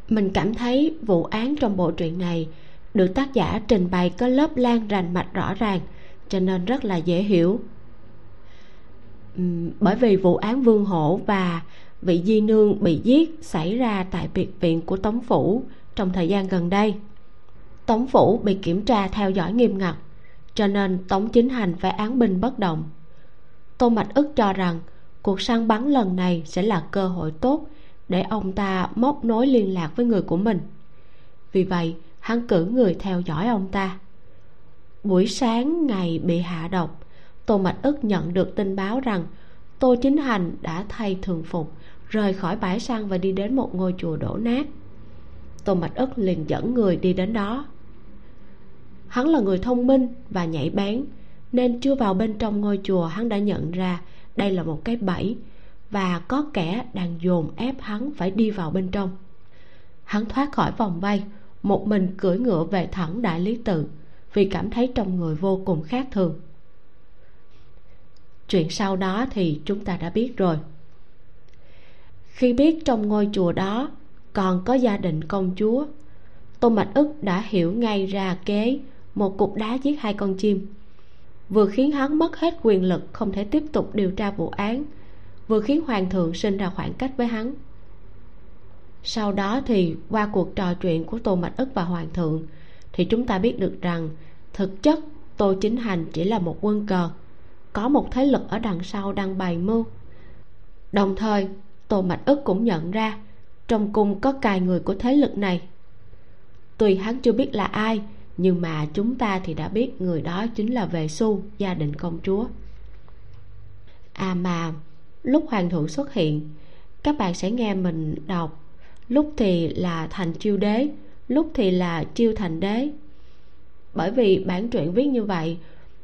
mình cảm thấy vụ án trong bộ truyện này được tác giả trình bày có lớp lan rành mạch rõ ràng, cho nên rất là dễ hiểu. Bởi vì vụ án vương hổ và vị di nương bị giết xảy ra tại biệt viện của tống phủ trong thời gian gần đây tống phủ bị kiểm tra theo dõi nghiêm ngặt, cho nên tống chính hành phải án binh bất động. Tô mạch ức cho rằng cuộc săn bắn lần này sẽ là cơ hội tốt để ông ta móc nối liên lạc với người của mình. Vì vậy, hắn cử người theo dõi ông ta. Buổi sáng ngày bị hạ độc, tô mạch ức nhận được tin báo rằng tô chính hành đã thay thường phục, rời khỏi bãi săn và đi đến một ngôi chùa đổ nát. Tô mạch ức liền dẫn người đi đến đó hắn là người thông minh và nhảy bén nên chưa vào bên trong ngôi chùa hắn đã nhận ra đây là một cái bẫy, và có kẻ đang dồn ép hắn phải đi vào bên trong. Hắn thoát khỏi vòng vây một mình cưỡi ngựa về thẳng đại lý tự, vì cảm thấy trong người vô cùng khác thường. Chuyện sau đó thì chúng ta đã biết rồi. Khi biết trong ngôi chùa đó còn có gia đình công chúa, tô mạch ức đã hiểu ngay ra kế một cục đá giết hai con chim. Vừa khiến hắn mất hết quyền lực, không thể tiếp tục điều tra vụ án. Vừa khiến hoàng thượng sinh ra khoảng cách với hắn. Sau đó thì, qua cuộc trò chuyện của tô mạch ức và hoàng thượng, thì chúng ta biết được rằng, thực chất tô chính hành chỉ là một quân cờ, có một thế lực ở đằng sau đang bày mưu. Đồng thời, tô mạch ức cũng nhận ra, trong cung có cài người của thế lực này. Tuy hắn chưa biết là ai nhưng mà chúng ta thì đã biết người đó chính là về su gia đình công chúa. À mà, lúc hoàng thượng xuất hiện, các bạn sẽ nghe mình đọc. Lúc thì là thành chiêu đế, lúc thì là chiêu thành đế. Bởi vì bản truyện viết như vậy,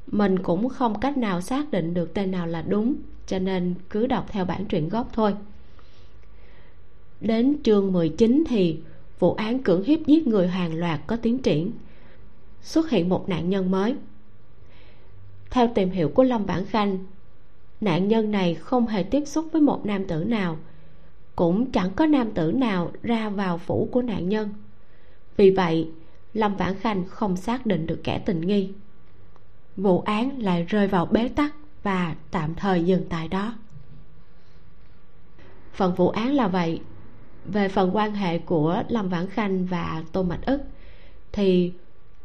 mình cũng không cách nào xác định được tên nào là đúng, cho nên cứ đọc theo bản truyện gốc thôi. Đến chương 19 thì vụ án cưỡng hiếp giết người hàng loạt có tiến triển xuất hiện một nạn nhân mới. Theo tìm hiểu của lâm bản khanh, nạn nhân này không hề tiếp xúc với một nam tử nào, cũng chẳng có nam tử nào ra vào phủ của nạn nhân. Vì vậy, lâm vãn khanh không xác định được kẻ tình nghi. Vụ án lại rơi vào bế tắc và tạm thời dừng tại đó. Phần vụ án là vậy. Về phần quan hệ của lâm vãn khanh và tô mạch ức, thì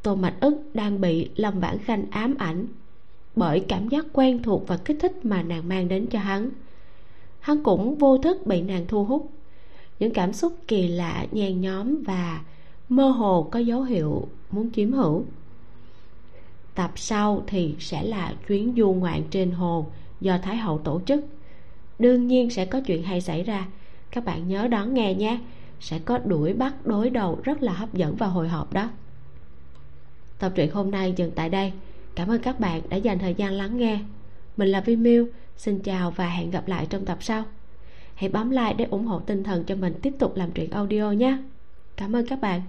tô mạch ức đang bị lâm vãn khanh ám ảnh bởi cảm giác quen thuộc và kích thích mà nàng mang đến cho hắn. Hắn cũng vô thức bị nàng thu hút. Những cảm xúc kỳ lạ, nhen nhóm và mơ hồ có dấu hiệu muốn chiếm hữu. Tập sau thì sẽ là chuyến du ngoạn trên hồ do thái hậu tổ chức. Đương nhiên sẽ có chuyện hay xảy ra. Các bạn nhớ đón nghe nhé. Sẽ có đuổi bắt đối đầu rất là hấp dẫn và hồi hộp đó tập truyện hôm nay dừng tại đây. Cảm ơn các bạn đã dành thời gian lắng nghe. Mình là vi miu xin chào và hẹn gặp lại trong tập sau. Hãy bấm like để ủng hộ tinh thần cho mình tiếp tục làm truyện audio nhé. Cảm ơn các bạn.